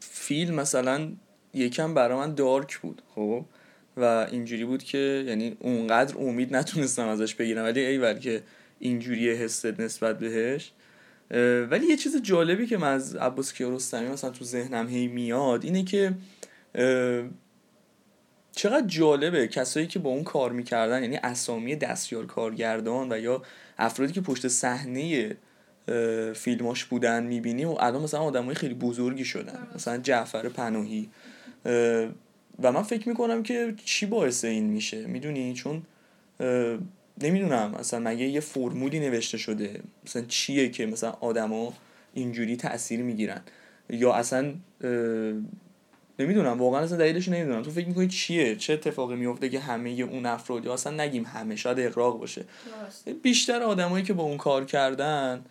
فیلم مثلا یکم برای من دارک بود خب؟ و اینجوری بود که یعنی اونقدر امید نتونستم ازش بگیرم ولی ایول که اینجوری حست نسبت بهش. ولی یه چیز جالبی که من از عباس کیارستمی مثلا تو ذهنم هی میاد اینه که چقدر جالبه کسایی که با اون کار می‌کردن یعنی اسامی دستیار کارگردان و یا افرادی که پشت صحنه فیلماش بودن می‌بینی و الان مثلا آدمای خیلی بزرگی شدن مثلا جعفر پناهی. و من فکر می‌کنم که چی باعث این میشه؟ می‌دونی؟ چون نمی‌دونم مثلا مگه یه فرمولی نوشته شده؟ مثلا چیه که مثلا آدما اینجوری تاثیر می‌گیرن؟ یا اصلا نمی‌دونم واقعا اصلا دلیلش نمی‌دونم. تو فکر می‌کنی چیه؟ چه اتفاقی میفته که همه اون افراد؟ یا اصلا نگیم همه شاید اقراق باشه. بیشتر آدمایی که با اون کار کردن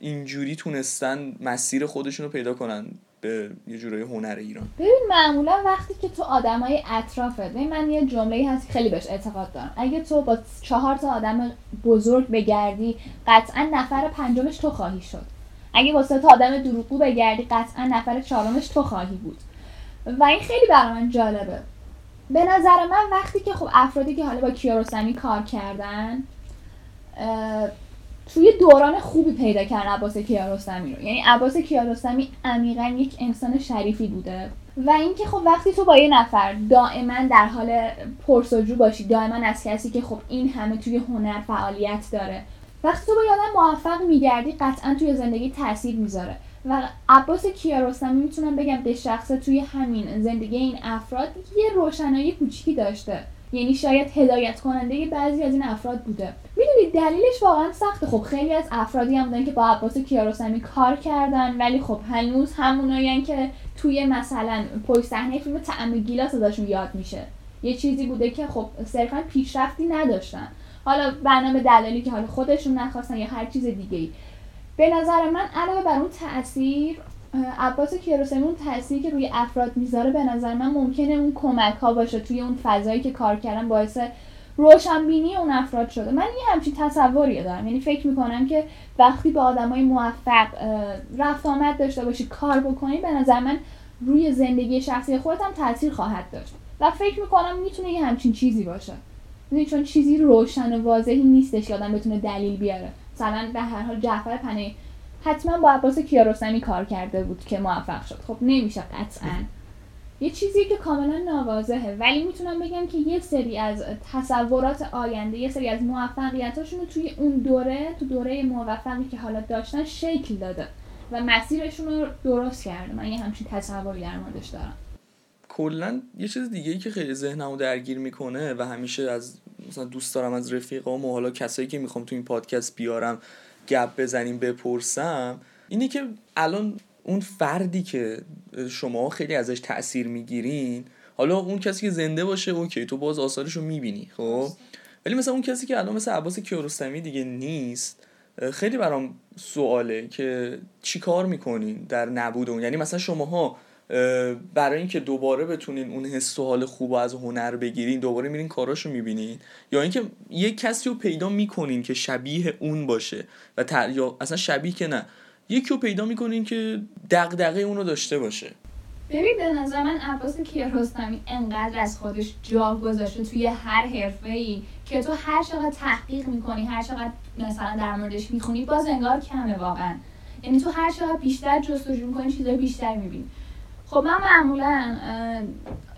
اینجوری تونستن مسیر خودشون رو پیدا کنن. به یه جورای هنر ایران. ببین معمولا وقتی که تو آدمای اطرافت ببین من یه جمله هست خیلی بهش اعتقاد دارم. اگه تو با چهار تا آدم بزرگ بگردی قطعا نفر پنجمش تو خواهی شد. اگه واسه تا آدم دروغگو بگردی قطعا نفر چهارمش تو خواهی بود. و این خیلی برای من جالبه. به نظر من وقتی که خب افرادی که حالا با کیارستمی کار کردن توی دوران خوبی پیدا کردن عباس کیارستمی رو. یعنی عباس کیارستمی عمیقا یک انسان شریفی بوده. و اینکه خب وقتی تو با یه نفر دائما در حال پرسجو باشی دائما از کسی که خب این همه توی هنر فعالیت داره وقتی تو با یادم موفق میگردی قطعا توی زندگی تاثیر می‌ذاره. و عباس کیارستمی می‌تونم بگم به شخصه توی همین زندگی این افراد یه روشنایی کوچیکی داشته. یعنی شاید هدایت کننده بعضی از این افراد بوده. می‌دونید دلیلش واقعا سخته. خب خیلی از افرادی هم بودن که با عباس کیارستمی کار کردن ولی خب هنوز همونایی که توی مثلا پشت صحنه فیلم طعم گیلاس ازشون یاد میشه. یه چیزی بوده که خب صرفا پیشرفتی نداشتن. حالا برنامه دلالی که حالا خودشون نخواستن یا هر چیز دیگه ای به نظر من علاوه بر اون تاثیر عباس کیارستمی اون تاثیری که روی افراد می‌ذاره به نظر من ممکنه اون کمک ها باشه توی اون فضایی که کار کردن باعث روشنبینی اون افراد شده. من یه همچین تصوری دارم. یعنی فکر می‌کنم که وقتی با آدمای موفق رفت آمد داشته باشی کار بکنی به نظر من روی زندگی شخصی خودت هم تاثیر خواهد داشت. و فکر می‌کنم می‌تونه یه همچین چیزی باشه. چون چیزی روشن و واضحی نیستش که آدم بتونه دلیل بیاره. مثلا به هر حال جعفر پنه حتما با عباس کیارستمی کار کرده بود که موفق شد. خب نمیشه قطعا. یه چیزی که کاملا ناواضحه. ولی می‌تونم بگم که یه سری از تصورات آینده یه سری از موفقیتاشون رو توی اون دوره تو دوره موفقی که حالا داشتن شکل داده و مسیرشون رو درست کرده. من یه همچین تصوری در موردش دارم. کلا یه چیز دیگه ای که خیلی ذهنمو درگیر می‌کنه و همیشه از مثلا دوست دارم از رفیقام و حالا کسایی که می‌خوام تو این پادکست بیارم گپ بزنیم بپرسم اینه که الان اون فردی که شما خیلی ازش تاثیر می‌گیرین حالا اون کسی که زنده باشه اوکی تو باز آثارش رو می‌بینی خب؟ ولی مثلا اون کسی که الان مثل عباس کیارستمی دیگه نیست خیلی برام سواله که چی کار می‌کنین در نبود اون؟ یعنی مثلا شماها برای اینکه دوباره بتونین اون حس و حال خوب از هنر بگیرین دوباره میرین کاراشو می‌بینین؟ یا اینکه یه کسی رو پیدا می‌کنین که شبیه اون باشه و یا اصلا شبیه که نه. یکی رو پیدا می‌کنین که دغدغه اون رو داشته باشه. ببین به نظر من عباس کیارستمی انقدر از خودش جا گذاشته توی هر حرفه ای که تو هر چقدر تحقیق می‌کنی هر چقدر مثلا در موردش می‌خونی باز انگار کمه واقعا. یعنی تو هر چقدر بیشتر جستجو می‌کنی چیزای بیشتر می‌بینی. خب من معمولا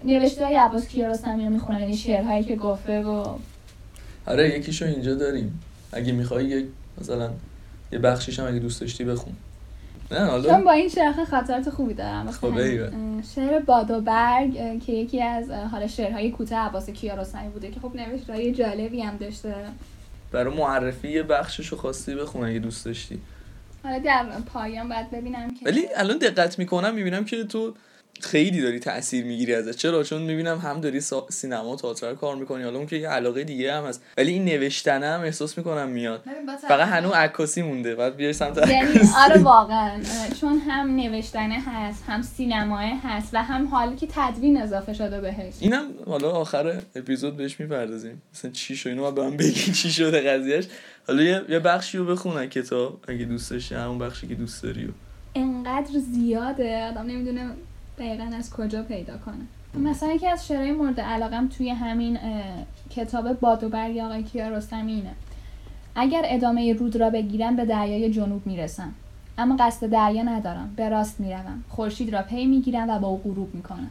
نوشته های عباس کیارستمی رو می‌خونم یعنی شعرهایی که گفته و آره یکیشو اینجا داریم. اگه می‌خوای یک مثلا یه بخشیش هم اگه دوست داشتی بخون. نه حالا چون با این شعر خاطرات خوبی دارم. خب شعر باد و برگ که یکی از حالا شعرهای کوتاه عباس کیارستمی بوده که خب نوشته جالبی هم داشته. برای معرفی یه بخششو خواستی بخون اگه دوست داشتی. حالا در پایان باید ببینم که ولی الان دقت می‌کنم می‌بینم که تو خیلی داری تاثیر می‌گیری ازش. چرا؟ چون می‌بینم هم داری سینما تئاتر کار می‌کنی. حالا اون که یه علاقه دیگه هم هست. ولی این نوشتن هم احساس می‌کنم میاد. فقط هنوز عکاسی مونده. بعد بیای سمت یعنی آره واقعا چون هم نوشتنه هست هم سینماه هست و هم حالی که تدوین اضافه شده بهش. اینم حالا آخر اپیزود بهش می‌پردازیم. مثلا چی شو اینو به بگی چی شده قضیهش حالا یه, یه بخشی رو بخونن کتاب اگه دوست داشتی همون بخشی که دوست داری انقدر زیاده آدم نمی‌دونه دقیقا از کجا پیدا کنه مثلا یکی از شعرهای مورد علاقم توی همین کتاب باد و برگ آقای کیارستمی اینه. اگر ادامه رود را بگیرم به دریای جنوب می‌رسم. اما قصد دریا ندارم به راست می‌روم. خورشید را پی می‌گیرم و با او غروب می‌کنم.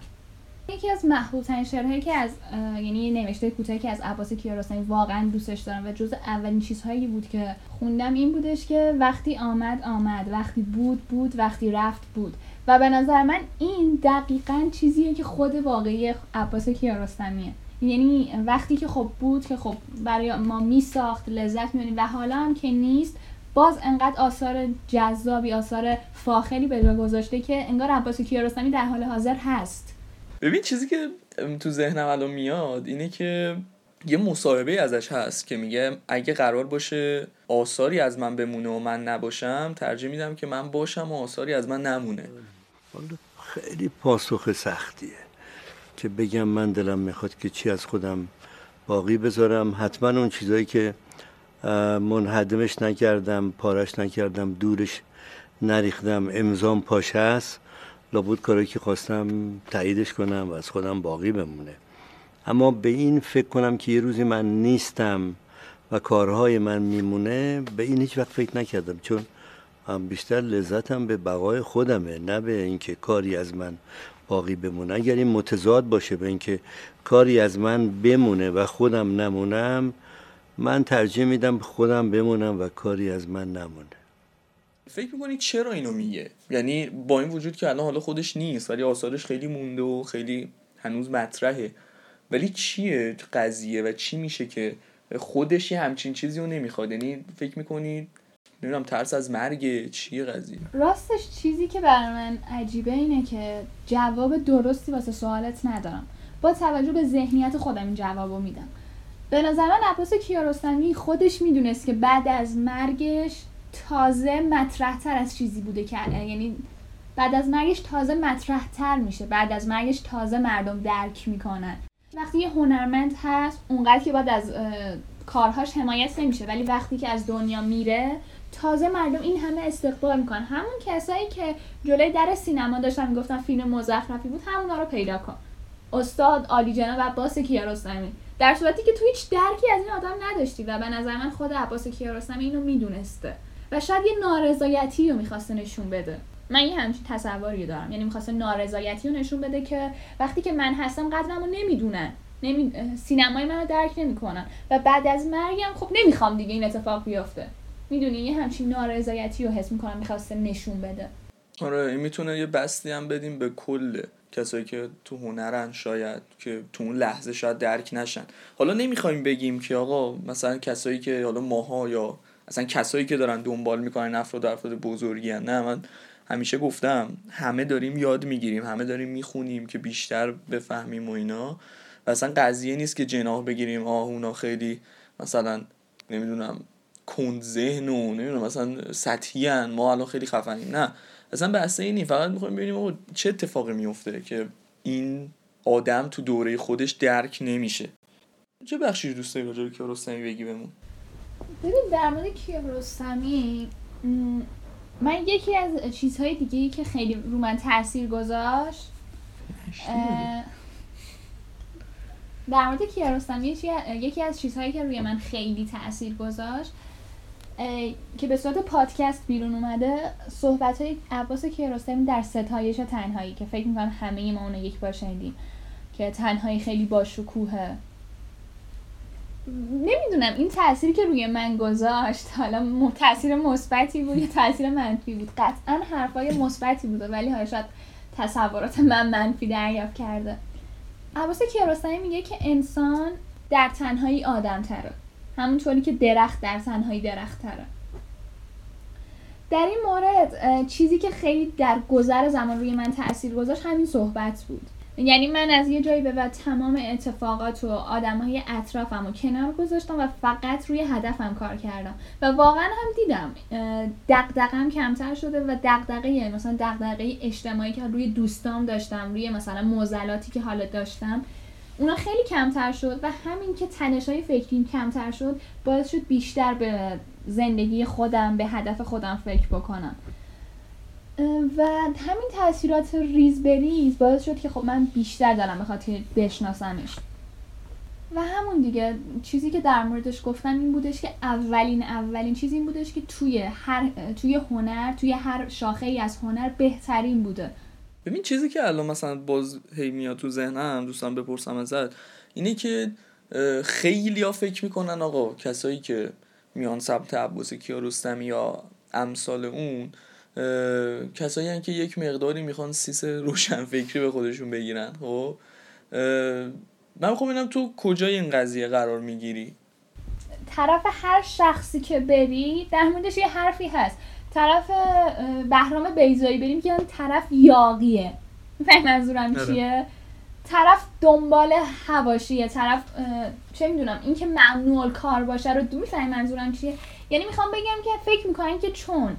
یکی از محبوب شعرهایی که از یعنی نوشته کوتاهی که از عباس کیارستمی واقعا دوستش دارم و جز اولین چیزهایی بود که خوندم این بودش که وقتی آمد آمد. وقتی بود بود. وقتی رفت بود. و به نظر من این دقیقا چیزیه که خود واقعی عباس کیارستمیه. یعنی وقتی که خب بود که خب برای ما می ساخت لذت می‌بینیم و حالا هم که نیست باز انقدر آثار جذابی آثار فاخری به جا گذاشته که انگار عباس کیارستمی در حال حاضر هست. ببین چیزی که تو ذهنم الان میاد اینه که یه مصاحبه ازش هست که میگه اگه قرار باشه آثاری از من بمونه و من نباشم ترجیح میدم که من باشم و آثاری از من نمونه. خیلی پاسخ سختیه که بگم من دلم می‌خواد که چی از خودم باقی بذارم. حتما اون چیزایی که منحدمش نکردم پارش نکردم دورش نریختم. امضام پاشه است لابد کاری که خواستم تاییدش کنم و از خودم باقی بمونه. اما به این فکر کنم که یه روزی من نیستم و کارهای من میمونه به این هیچ وقت فکر نکردم. چون بیشتر لذتم به بقای خودمه نه به اینکه کاری از من باقی بمونه. اگر این متضاد باشه به اینکه کاری از من بمونه و خودم نمونم من ترجیح میدم خودم بمونم و کاری از من نمونه. فکر می‌کنی چرا اینو میگه؟ یعنی با این وجود که الان حالا خودش نیست ولی آثارش خیلی مونده و خیلی هنوز مطرحه. ولی چیه قضیه و چی میشه که خودش یه همچین چیزی رو نمی‌خواد؟ یعنی فکر می‌کنی نمی‌دونم ترس از مرگ چیه قضیه؟ راستش چیزی که برای من عجیبه اینه که جواب درستی واسه سوالت ندارم. با توجه به ذهنیت خودم این جواب رو میدم. به نظر من عباس کیارستمی خودش می‌دونست که بعد از مرگش تازه مطرح تر از چیزی بوده که یعنی بعد از مرگش تازه مطرح تر میشه. بعد از مرگش تازه مردم درک می‌کنن. وقتی یه هنرمند هست اونقدر که بعد از کارهاش حمایت نمیشه. ولی وقتی که از دنیا میره تازه مردم این همه استقبال می‌کنن. همون کسایی که جلوی در سینما داشتن می‌گفتن فیلم مزخرفی بود همونا رو پیدا کن. استاد عالی جناب عباس کیارستمی. در صورتی که تو هیچ درکی از این آدم نداشتی و به نظر من خود عباس کیارستمی اینو می‌دونسته. و شاید یه نارضایتی رو می‌خواسته نشون بده. من یه همچین تصوری دارم. یعنی می‌خواسته نارضایتی رو نشون بده که وقتی که من هستم قدرم رو نمی‌دونن نمی... سینمای منو درک نمی‌کنن. و بعد از مرگم خب نمی‌خوام دیگه این اتفاق بیفته. می‌دونی یه همچین نارضایتی رو حس می‌کنم می‌خواسته نشون بده آره این می‌تونه یه بستی هم بدیم به کل کسایی که تو هنرن شاید که تو اون لحظه شاید درک نشن حالا نمی‌خوایم بگیم که آقا مثلا کسایی که حالا ماها یا اصلا کسایی که دارن دنبال می‌کنن افراد افراد بزرگی هن. نه من همیشه گفتم همه داریم یاد می‌گیریم همه داریم می‌خونیم که بیشتر بفهمیم و اینا و اصلا قضیه نیست که جناح بگیریم آه اونا خیلی مثلا نمی‌دونم کند ذهن و نمی‌دونم مثلا سطحی ما الان خیلی خفنیم. نه اصلا بحث اینی فقط می‌خوایم ببینیم چه اتفاقی میفته که این آدم تو دوره خودش درک نمیشه. چه بخشی دوست داری راجع کیارستمی بگی بمون ببین در مورد کیارستمی من یکی از چیزهای دیگه که خیلی رو من تاثیر گذاشت در مورد کیارستمی یکی از چیزهایی که روی من خیلی تاثیر گذاشت که به صورت پادکست بیرون اومده صحبت های عباس کیارستمی در ستایش تنهایی که فکر می‌کنم همه ما اونو یک بار شنیدیم که تنهایی خیلی باشکوهه. نمی‌دونم این تأثیری که روی من گذاشت حالا تاثیر مثبتی بود یا تاثیر منفی بود؟ قطعا حرفای مثبتی بوده ولی حالا شاید تصورات من منفی دریافت کرده. عباس کیارستمی میگه که انسان در تنهایی آدم تره همونطوری که درخت در تنهایی درخت تره در این مورد چیزی که خیلی در گذر زمان روی من تاثیر گذاشت همین صحبت بود. یعنی من از یه جایی به بعد تمام اتفاقات و آدم های اطرافم و کنار گذاشتم و فقط روی هدفم کار کردم. و واقعا هم دیدم دقدقم کمتر شده و دقدقه مثلا دقدقه اجتماعی که روی دوستام داشتم روی مثلا موزلاتی که حالا داشتم اونا خیلی کمتر شد و همین که تنش های فکریم کمتر شد باعث شد بیشتر به زندگی خودم به هدف خودم فکر بکنم. و همین تاثیرات ریز بریز باعث شد که خب من بیشتر دارم بخاطر بشناسمش. و همون دیگه چیزی که در موردش گفتم این بودش که اولین اولین چیز این بودش که توی هر توی هنر توی هر شاخه ای از هنر بهترین بوده. ببین چیزی که الان مثلا باز هی میاد تو ذهنم دوستان بپرسم ازت اینه که خیلی ها فکر می‌کنن آقا کسایی که میان سبت عباس کیارستمی یا امثال اون کسایی هن که یک مقداری می‌خوان سیس روشن فکری به خودشون بگیرن خب؟ من می‌خوام ببینم تو کجای این قضیه قرار می‌گیری؟ طرف هر شخصی که بری در موردش یه حرفی هست. طرف بهرام بیزایی بریم که طرف یاقیه می‌فهمی منظورم آره. چیه؟ طرف دنبال هواشیه طرف چه می‌دونم این که ممنوع کار باشه رو دو می‌فهمی منظورم چیه؟ یعنی می‌خوام بگم که فکر می‌کنن که چون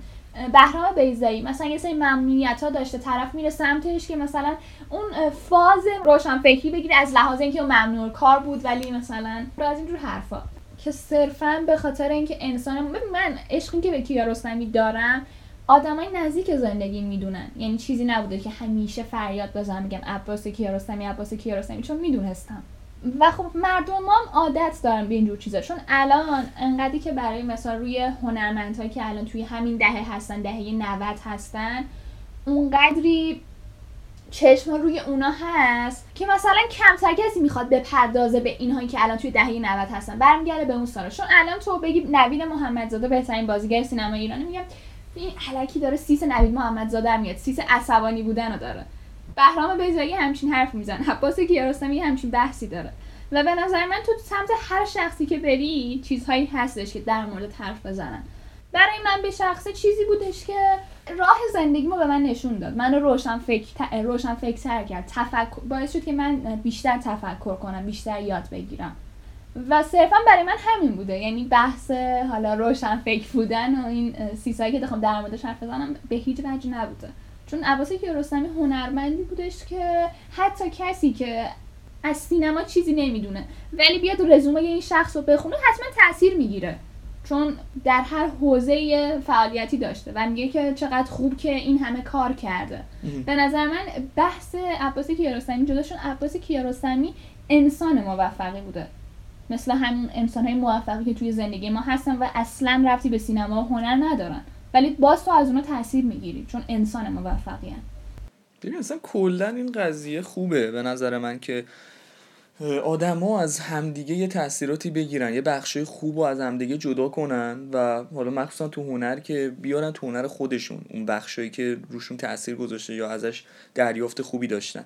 بهرام بیزایی مثلا یه سری ممنوعیت ها داشته طرف میره سمتش که مثلا اون فاز روشن فکری بگیره از لحاظ اینکه اون ممنوع کار بود ولی مثلا از اینجور حرفا. که صرفا به خاطر اینکه انسان من عشقی که به کیارستمی دارم آدمای نزدیک زندگی می‌دونن. یعنی چیزی نبوده که همیشه فریاد بزنم میگم عباس کیارستمی عباس کیارستمی چون می‌دونستم. و خب مردم هم عادت دارن به اینجور چیزا. چون الان انقدری که برای مثال روی هنرمندهایی که الان توی همین دهه هستن دهه 90 هستن اونقدری چشم روی اونا هست که مثلا کمتر کسی می‌خواد بپردازه به اینهایی که الان توی دهه 90 هستن. برمیگرده به اون سالا. چون الان تو بگی نوید محمدزاده بهترین بازیگر سینما ایرانی میگم این علکی داره سیس نوید محمدزاده میاد. سیس عصبانی بودن رو داره. بهرام بیزایی همچین حرف می‌زنه. عباس کیارستمی همچین بحثی داره. و به نظر من تو سمت هر شخصی که بری چیزهایی هستش که در مورد حرف بزنن. برای من به شخصه چیزی بودش که راه زندگیمو به من نشون داد. منو روشن فکر روشن فکر کرد. تفکر باعث شد که من بیشتر تفکر کنم بیشتر یاد بگیرم. و صرفا برای من همین بوده. یعنی بحث حالا روشن فکر بودن و این سیسایی که بخوام در موردش حرف بزنم به هیچ وجه نبوده. چون عباس کیارستمی هنرمندی بودش که حتی کسی که از سینما چیزی نمی‌دونه ولی بیاد رزومه این شخص رو بخونه حتما تاثیر می‌گیره. چون در هر حوزه فعالیتی داشته و میگه که چقدر خوب که این همه کار کرده. به نظر من بحث عباس کیارستمی جدا چون عباس کیارستمی انسان موفقی بوده. مثل همون انسان های موفقی که توی زندگی ما هستن و اصلا رفتی به سینما و هنر ندارن. ولی باز تو از اونا تاثیر می‌گیری چون انسان موفقی هن. ببین اصلا کلا این قضیه خوبه به نظر من که آدما از همدیگه یه تاثیراتی بگیرن یه بخشای خوب رو از همدیگه جدا کنن و حالا مخصوصا تو هنر که بیارن تو هنر خودشون اون بخشایی که روشون تاثیر گذاشته یا ازش دریافت خوبی داشتن.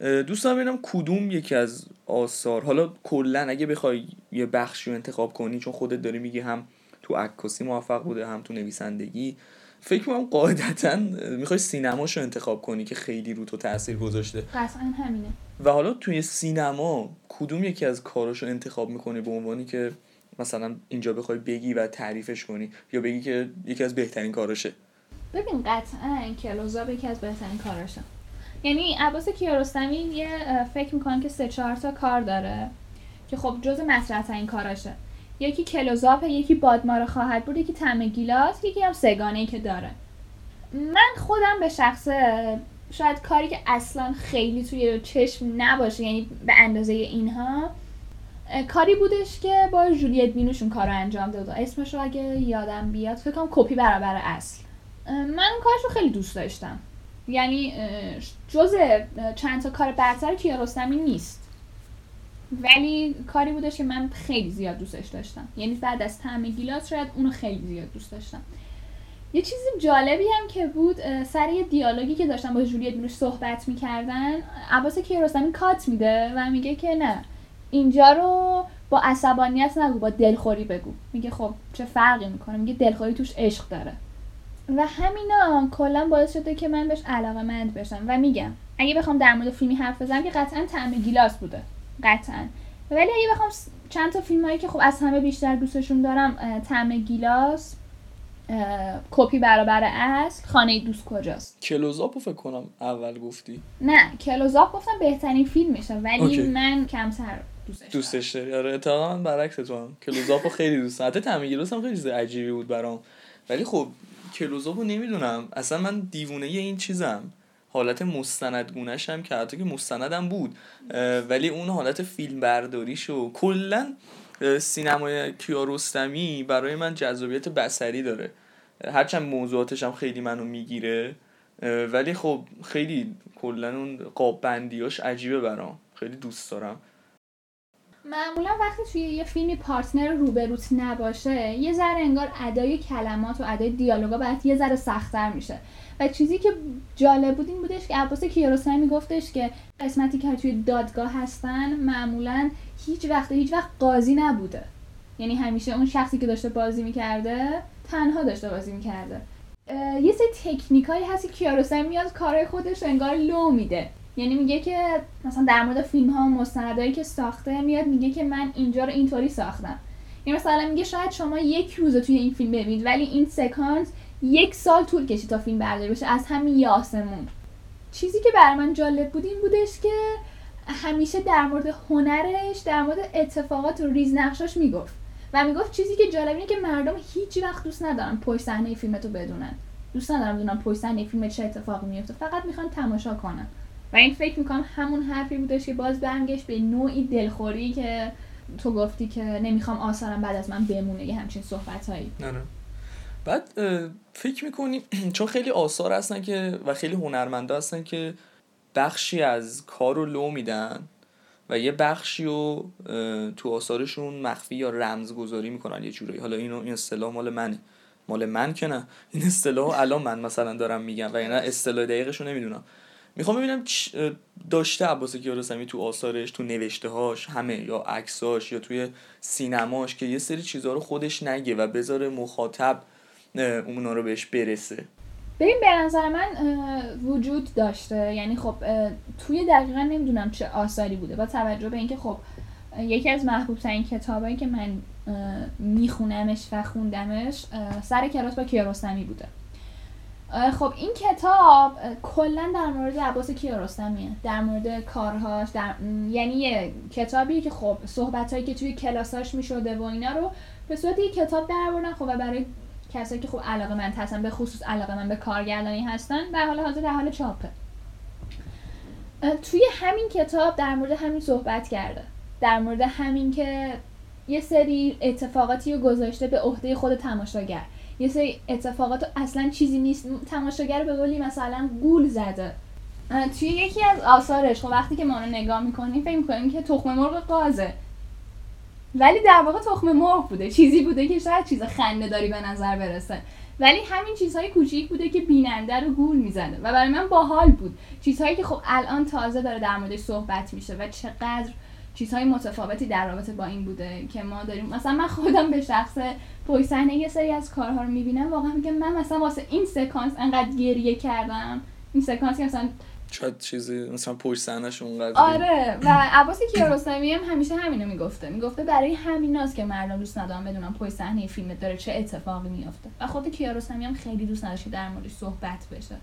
دوستان ببینم کدوم یکی از آثار؟ حالا کلا اگه بخوای یه بخشی رو انتخاب کنی چون خودت داری میگی هم تو عکاسی موفق بوده هم تو نویسندگی فکر کنم قاعدتا می‌خوای سینماشو انتخاب کنی که خیلی رو تو تاثیر گذاشته. قطعا همینه. و حالا توی سینما کدوم یکی از کاراشو انتخاب می‌کنی به عنوانی که مثلا اینجا بخوای بگی و تعریفش کنی یا بگی که یکی از بهترین کاراشه؟ ببین قطعا کلوزاب یکی از بهترین کاراشه. یعنی عباس کیارستمی یه فکر می‌کنم که سه چهار تا کار داره که خب جز مطرح ترین کاراشه. یکی کلوزاپ یکی بادمار خواهد بود یکی تم گیلاس یکی هم سگانه که داره. من خودم به شخصه شاید کاری که اصلا خیلی توی چشم نباشه یعنی به اندازه اینها کاری بودش که با جولیت بینوشون کار رو انجام داد اسمش رو اگه یادم بیاد فکر کنم کپی برابر اصل. من اون کارش رو خیلی دوست داشتم. یعنی جز چند تا کار برتر کیارستمی نیست. ولی کاری بودش که من خیلی زیاد دوستش داشتم. یعنی بعد از طعم گیلاس شاید اونو خیلی زیاد دوست داشتم. یه چیز جالبی هم که بود سر یه دیالوگی که داشتم با جولیت بینوش صحبت می‌کردن عباس کیارستمی کات میده و میگه که نه اینجا رو با عصبانیت نگو با دلخوری بگو. میگه خب چه فرقی می‌کنه؟ میگه دلخوری توش عشق داره. و همینا کلا باعث شده که من بهش علاقه مند بشم. و میگم اگه بخوام در مورد فیلمی حرف بزنم که قطعا طعم گیلاس بوده. قطعا. ولی اگه بخوام چند تا فیلم هایی که خب از همه بیشتر دوستشون دارم طعم گیلاس کپی برابر اصل خانه دوست کجاست؟ Close-Up و فکر کنم اول گفتی. نه Close-Up گفتم بهترین فیلم میشه ولی اوکی. من کمتر دوستش دوستش داری؟ آره اتفاقا من برعکس تو هم. Close-Up و خیلی دوست. حتی طعم گیلاس هم خیلی عجیبی بود برام. ولی خب کلوزاپو نمی‌دونم. اصلا من دیوونه این چیزم. حالت مستندگونش هم که حتی که مستندم بود. ولی اون حالت فیلم برداریشو کلا سینمای کیارستمی برای من جذابیت بسری داره. هرچند موضوعاتش هم خیلی منو می‌گیره. ولی خب خیلی کلا اون قاب بندیاش عجیبه برام. خیلی دوست دارم. معمولا وقتی توی یه فیلمی پارتنر روبروت نباشه یه ذره انگار ادای کلمات و ادای دیالوگا باید یه ذره سختتر میشه. و چیزی که جالب بود این بودش که عباس کیارستمی میگفتش که قسمتی که توی دادگاه هستن معمولا هیچ وقت هیچ وقت قاضی نبوده. یعنی همیشه اون شخصی که داشته بازی می‌کرده تنها داشته بازی می‌کرده. یه سری تکنیکایی هست که کیارستمی میاد کارهای خودش انگار لو میده. یعنی میگه که مثلا در مورد فیلم ها و مستندایی که ساخته میاد میگه که من اینجا رو اینطوری ساختم. یعنی مثلا میگه شاید شما یک روز توی این فیلم ببینید ولی این سکانس یک سال طول کشید تا فیلم برداری بشه از همین یه آسمون چیزی که برای من جالب بود این بودش که همیشه در مورد هنرش در مورد اتفاقات و ریزنقشاش می‌گفت. و می‌گفت چیزی که جالب اینه که مردم هیچ وقت دوست ندارن پشت صحنه فیلمتو بدونن. دوست ندارن بدونن پشت صحنه فیلم چه اتفاقی میفته فقط می‌خوان تماشا کنن. و این فکر می‌کنم همون حرفی بودش که باز برمیگشت به نوعی دلخوری که تو گفتی که نمی‌خوام آثارم بعد از من بمونه یه همچین صحبت هایی نه نه. بعد فکر می‌کنی <clears throat> چون خیلی آثار هستن که و خیلی هنرمنده هستن که بخشی از کار رو لو میدن و یه بخشی رو تو آثارشون مخفی یا رمزگذاری می‌کنن یه جورایی حالا اینو این اصطلاح مال منه. مال من که نه. این اصطلاح الان من مثلا دارم میگم و اینا اصطلاح دقیقش رو نمی‌دونم. می‌خوام ببینم داشته عباس کیارستمی تو آثارش تو نوشته هاش همه یا عکساش یا توی سینماش که یه سری چیزها رو خودش نگه و بذاره مخاطب اونا رو بهش برسه. ببین به نظر من وجود داشته. یعنی خب توی دقیقا نمی‌دونم چه آثاری بوده. با توجه به اینکه خب یکی از محبوب ترین کتابایی که من میخونمش و خوندمش سر کلاس با کیارستمی بوده. خب این کتاب کلا در مورد عباس کیارستمیه در مورد کارهاش در... یعنی یه کتابی که خب صحبتهایی که توی کلاساش می‌شده و اینا رو به صورت یه کتاب در خب و برای کسایی که خب علاقه من هستن به خصوص علاقه من به کارگردانی هستن به حال حاضر در حال چاپه. توی همین کتاب در مورد همین صحبت کرده. در مورد همین که یه سری اتفاقاتی رو گذاشته به عهده خود تماشاگر. یه سری اتفاقات اصلا چیزی نیست. تماشاگر به قولی مثلا گول زده. توی یکی از آثارش خب وقتی که ما رو نگاه می‌کنیم فکر می‌کنیم که تخم مرغ قازه. ولی در واقع تخم مرغ بوده. چیزی بوده که شاید چیز خنده داری به نظر برسه. ولی همین چیزهای کوچیک بوده که بیننده رو گول می‌زنه و برای من باحال بود. چیزهایی که خب الان تازه داره در موردش صحبت میشه و چقدر چیزهای متفاوتی در رابطه با این بوده که ما داریم. مثلا من خودم به شخص پشت یه سری از کارها رو می‌بینم واقعا میگم من مثلا واسه این سکانس انقدر گریه کردم. این سکانسی مثلا شاید چیزی مثلا پشت صحنه‌ش اونقدر آره و عباس کیارستمی هم همیشه همینو می‌گفته. می‌گفته برای همیناست که مردم دوست ندارن بدونن پشت صحنه فیلم داره چه اتفاقی میافته. و خود کیارستمی هم خیلی دوست نداشت در موردش صحبت بشه.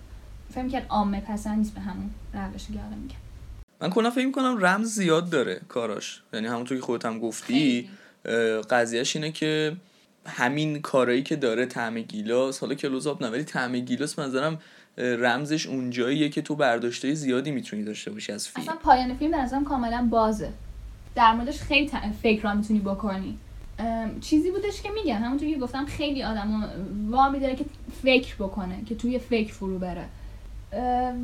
فکر کرد عامه پسند نیست به همون روشی که میگم. من کلا فکر می‌کنم رمز زیاد داره کاراش. یعنی همونطور که خودت هم گفتی قضیهش اینه که همین کارایی که داره طعم گیلاس حالا کلوزآب نه ولی طعم گیلاس منظرم رمزش اونجاییه که تو برداشته زیادی می‌تونی داشته باشی از فیلم. اصلا پایان فیلم در کاملا بازه. در موردش خیلی فکر را می‌تونی بکنی. چیزی بودش که میگن همونطور که گفتم خیلی آدم وامی داره که فکر بکنه که توی فکر فرو بره.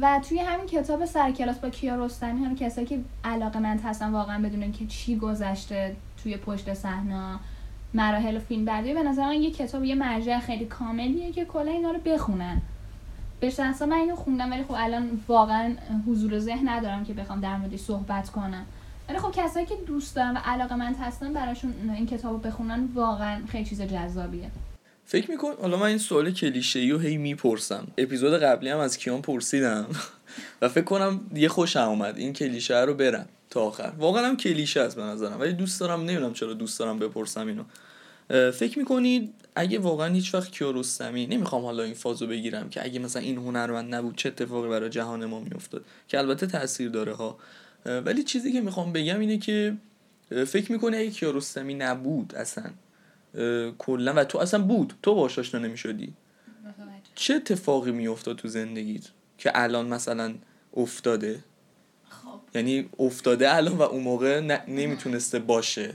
و توی همین کتاب سرکلاس با کیا رستمی هم کسایی که علاقه مند هستن واقعا بدونن که چی گذشته توی پشت صحنه مراحل فیلم برداری به نظر من یه کتاب یه مرجع خیلی کاملیه که کلا اینا رو بخونن. به شخصا من اینو خوندم ولی خب الان واقعا حضور ذهن ندارم که بخوام در موردش صحبت کنم. ولی خب کسایی که دوست دارن و علاقه مند هستن براشون این کتاب رو بخونن واقعا خیلی چیز جذابیه. فکر میکن حالا من این سوال کلیشه ای و هی می‌پرسم. اپیزود قبلی هم از کیان پرسیدم. <laughs> و فکر کنم یه خوشم اومد این کلیشه رو برم تا آخر. واقعا هم کلیشه است به نظرم. ولی دوست دارم نمی‌دونم چرا دوست دارم بپرسم اینو. فکر می‌کنید اگه واقعا هیچ وقت کیارستمی نمی‌خوام حالا این فازو بگیرم که اگه مثلا این هنرمند نبود چه اتفاقی برای جهان ما میافتاد؟ که البته تاثیر داره ها. ولی چیزی که می‌خوام بگم اینه که فکر می‌کنه اگه کیارستمی نبود اصلا کلا. و تو اصلا بود. تو باش آشنا نمی‌شدی. چه اتفاقی میافتاد تو زندگیت که الان مثلا افتاده؟ خب. یعنی افتاده الان و اون موقع نمی‌تونسته باشه.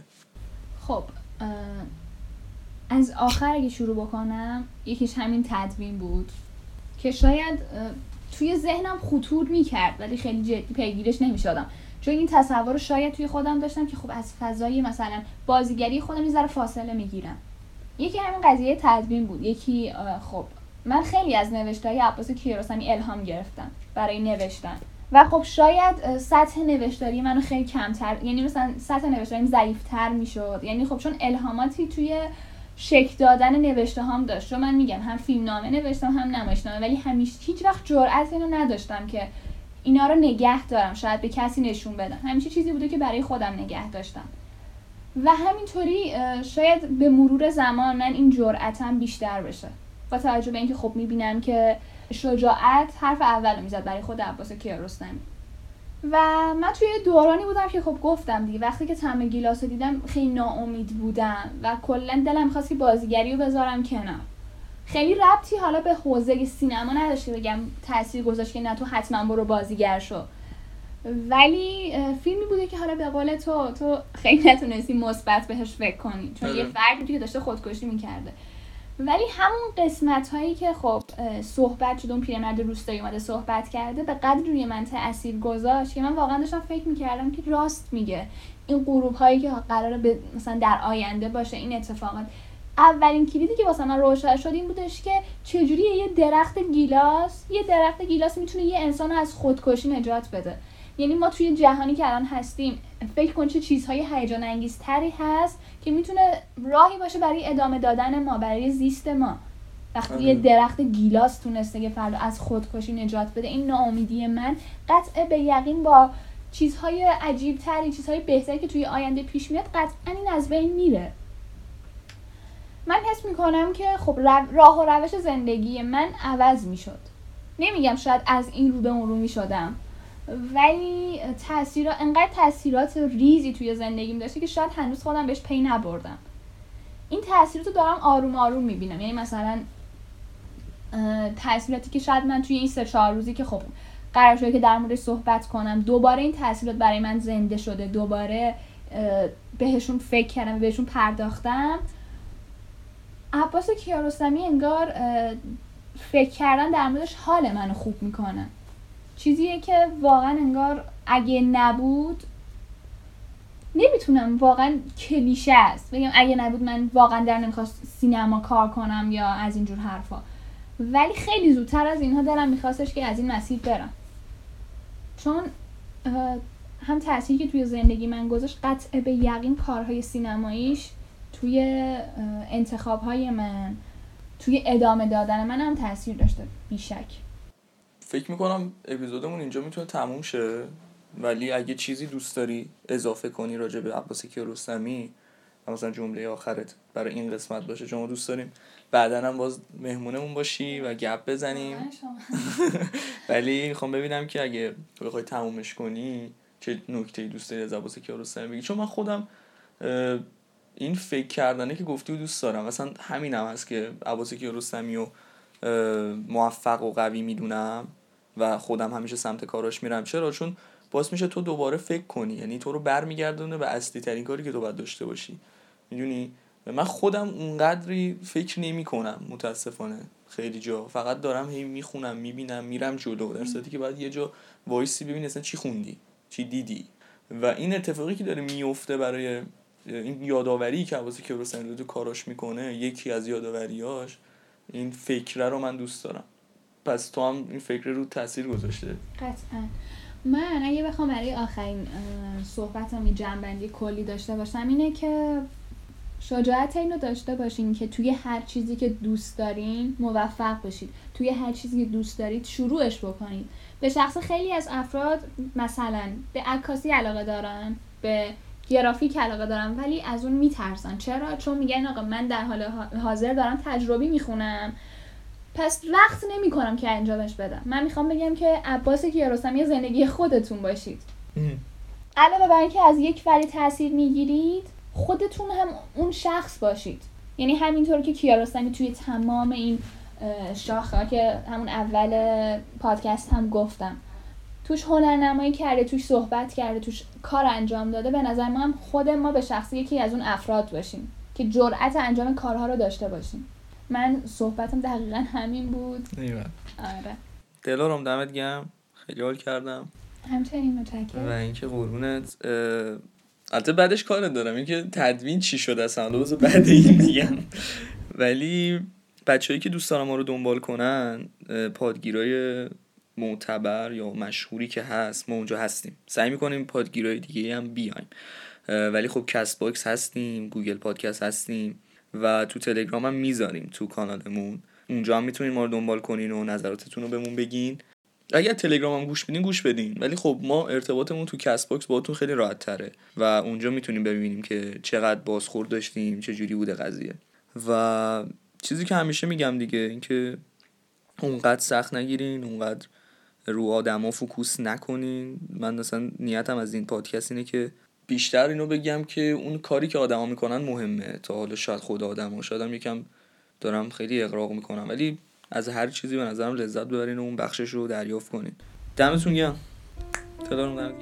خب از آخر اگه شروع بکنم یکیش همین تدوین بود که شاید توی ذهنم خطور می‌کرد ولی خیلی جدی پیگیرش نمی‌شدم چون این تصور رو شاید توی خودم داشتم که خب از فضای مثلا بازیگری خودم یه فاصله می‌گیرم. یکی همین قضیه تدوین بود. یکی خب من خیلی از نوشته های عباس کیارستمی الهام گرفتم برای نوشتن. و خب شاید سطح نوشتاری منو خیلی کمتر یعنی مثلا سطح نوشتاریم ضعیفتر می‌شد. یعنی خب چون الهاماتی توی شکل دادن نوشته هم داشت. چون من میگم هم فیلم نامه نوشتم هم نمایشنامه. ولی همیشه هیچ وقت جرأت اینو نداشتم که اینا رو نگه دارم. شاید به کسی نشون بدم. همیشه چیزی بوده که برای خودم نگه داشتم. و همینطوری شاید به مرور زمان من این جرأتم بیشتر بشه. با توجه به اینکه خب می‌بینم که شجاعت حرف اول می‌زد. برای خود عباس کیارستمی و من توی دورانی بودم که خب گفتم دیگه وقتی که تم گیلاس رو دیدم خیلی ناامید بودم و کلا دلم می‌خواست که بازیگری رو بذارم کنار. خیلی ربطی حالا به حوزه سینما نداشت که بگم تاثیر گذاشت که نه تو حتما برو بازیگر شو. ولی فیلمی بوده که حالا به قول تو تو خیلی نتونستی مثبت بهش فکر کنی. چون. یه فردی بودی که داشته خودکشی می‌کرده. ولی همون قسمت هایی که خب صحبت شد اون پیرمرد روستایی اومده صحبت کرده به قدر روی من تاثیر گذاشت که من واقعا داشتم فکر می‌کردم که راست میگه. این غروب هایی که قراره به مثلا در آینده باشه این اتفاقات. اولین کلیدی که واسه من روشن شد این بودش که چجوری یه درخت گیلاس یه درخت گیلاس می‌تونه یه انسان رو از خودکشی نجات بده. یعنی ما توی جهانی که الان هستیم فکر کن چه چیزهای هیجان انگیزتری هست که می‌تونه راهی باشه برای ادامه دادن ما برای زیست ما. وقتی آره. یه درخت گیلاس تونسته یه فرد رو از خودکشی نجات بده این ناامیدی من قطع به یقین با چیزهای عجیب تری چیزهای بهتری که توی آینده پیش میاد قطعا این از بین میره. من حس می‌کنم که خب راه و روش زندگی من عوض می‌شد. نمیگم شاید از این رو به اون رو می‌شدم. ولی تاثیرات انقدر تاثیرات ریزی توی زندگیم داشته که شاید هنوز خودم بهش پی نبردم. این تاثیرات رو دارم آروم آروم می‌بینم. یعنی مثلا تاثیراتی که شاید من توی این سه چهار روزی که خب قرار شده که در موردش صحبت کنم دوباره این تاثیرات برای من زنده شده دوباره بهشون فکر کردم بهشون پرداختم. عباس کیارستمی انگار فکر کردن در موردش حال منو خوب می‌کنه. چیزیه که واقعا انگار اگه نبود نمی‌تونم واقعا کلیشه است. بگم اگه نبود من واقعا در نمی‌خواست سینما کار کنم یا از اینجور حرفا. ولی خیلی زودتر از اینها دلم میخواستش که از این مسیر برم. چون هم تأثیری که توی زندگی من گذاشت قطع به یقین کارهای سینماییش توی انتخاب های من توی ادامه دادن من هم تاثیر داشته بیشک. فکر می‌کنم اپیزودمون اینجا می‌تونه تموم شه. ولی اگه چیزی دوست داری اضافه کنی راجع به عباس کیارستمی و مثلا جمله آخرت برای این قسمت باشه چون دوست داریم. بعدا هم باز مهمونمون باشی و گپ بزنیم. <laughs> ولی می‌خوام ببینم که اگه بخوای تمومش کنی چه نکته دوست داری از عباس کیارستمی بگی؟ چون من خودم این فکر کردنه که گفتی و دوست دارم. مثلا همینم هست که عباس کیارستمی و موفق و قوی می‌دونم و خودم همیشه سمت کاراش میرم. چرا؟ چون باعث میشه تو دوباره فکر کنی. یعنی تو رو برمیگردونه به اصلی ترین کاری که تو باید داشته باشی. می‌دونی؟ من خودم اونقدری فکر نمی کنم متاسفانه. خیلی جا. فقط دارم هی می‌خونم می‌بینم میرم جلو. در صورتی که باید یه جا وایسی ببینی اصلا چی خوندی چی دیدی. و این اتفاقی که داره میفته برای این یاداوری که عباس کیارستمی تو کاراش می‌کنه یکی از یاداوریاش این فکره رو من دوست دارم. پس تو هم این فکر رو تاثیر گذاشته. قطعا. من اگه بخوام برای آخرین صحبتم یه جنبندی کلی داشته باشم اینه که شجاعت اینو داشته باشین که توی هر چیزی که دوست دارین موفق باشید توی هر چیزی که دوست دارید شروعش بکنید. به شخص خیلی از افراد مثلا به عکاسی علاقه دارن به گرافیک علاقه دارن ولی از اون میترسن. چرا؟ چون میگن آقا من در حال حاضر دارم تجربی می‌خونم. پس وقت نمی کنم که انجامش بدم. من می‌خوام بگم که عباس کیارستمی زندگی خودتون باشید. علاوه بر اینکه از یک ولی تاثیر می‌گیرید خودتون هم اون شخص باشید. یعنی همینطور که کیارستمی توی تمام این شاخه که همون اول پادکست هم گفتم. توش هنرنمایی کرده توش صحبت کرده توش کار انجام داده. به نظر هم خود ما به شخصی یکی از اون افراد باشیم که جرأت انجام کارها رو داشته باشیم. من صحبتم دقیقا همین بود. آره. دلارم دمت گرم خیلی حال کردم. همچنین و متشکرم اینکه قربونت البته بعدش کار دارم. اینکه تدوین چی شده اصلا؟ بذار بعد این میگم. ولی بچه‌هایی که دوست دارم ما رو دنبال کنن پادگیرای معتبر یا مشهوری که هست ما اونجا هستیم. سعی می‌کنیم پادگیرهای دیگه هم بیایم. ولی خب Castbox هستیم Google Podcast هستیم و تو تلگرام هم می‌ذاریم تو کانالمون. اونجا هم می‌تونین ما رو دنبال کنین و نظراتتون رو بهمون بگین. اگر تلگرام هم گوش بدین گوش بدین. ولی خب ما ارتباطمون تو Castbox باهاتون خیلی راحت تره و اونجا می‌تونیم ببینیم که چقدر بازخورد داشتیم چه جوری بوده قضیه. و چیزی که همیشه میگم دیگه اینکه اونقدر سخت نگیرین اونقدر رو آدما focus نکنین. من مثلا نیتم از این پادکست اینه که بیشتر اینو بگم که اون کاری که آدما می‌کنن مهمه. تا حالا شاید خود آدما شاید یکم دارم خیلی اقراق می‌کنم. ولی از هر چیزی به نظرم لذت ببرین و اون بخشش رو دریافت کنین. دمتون گرم. تلارم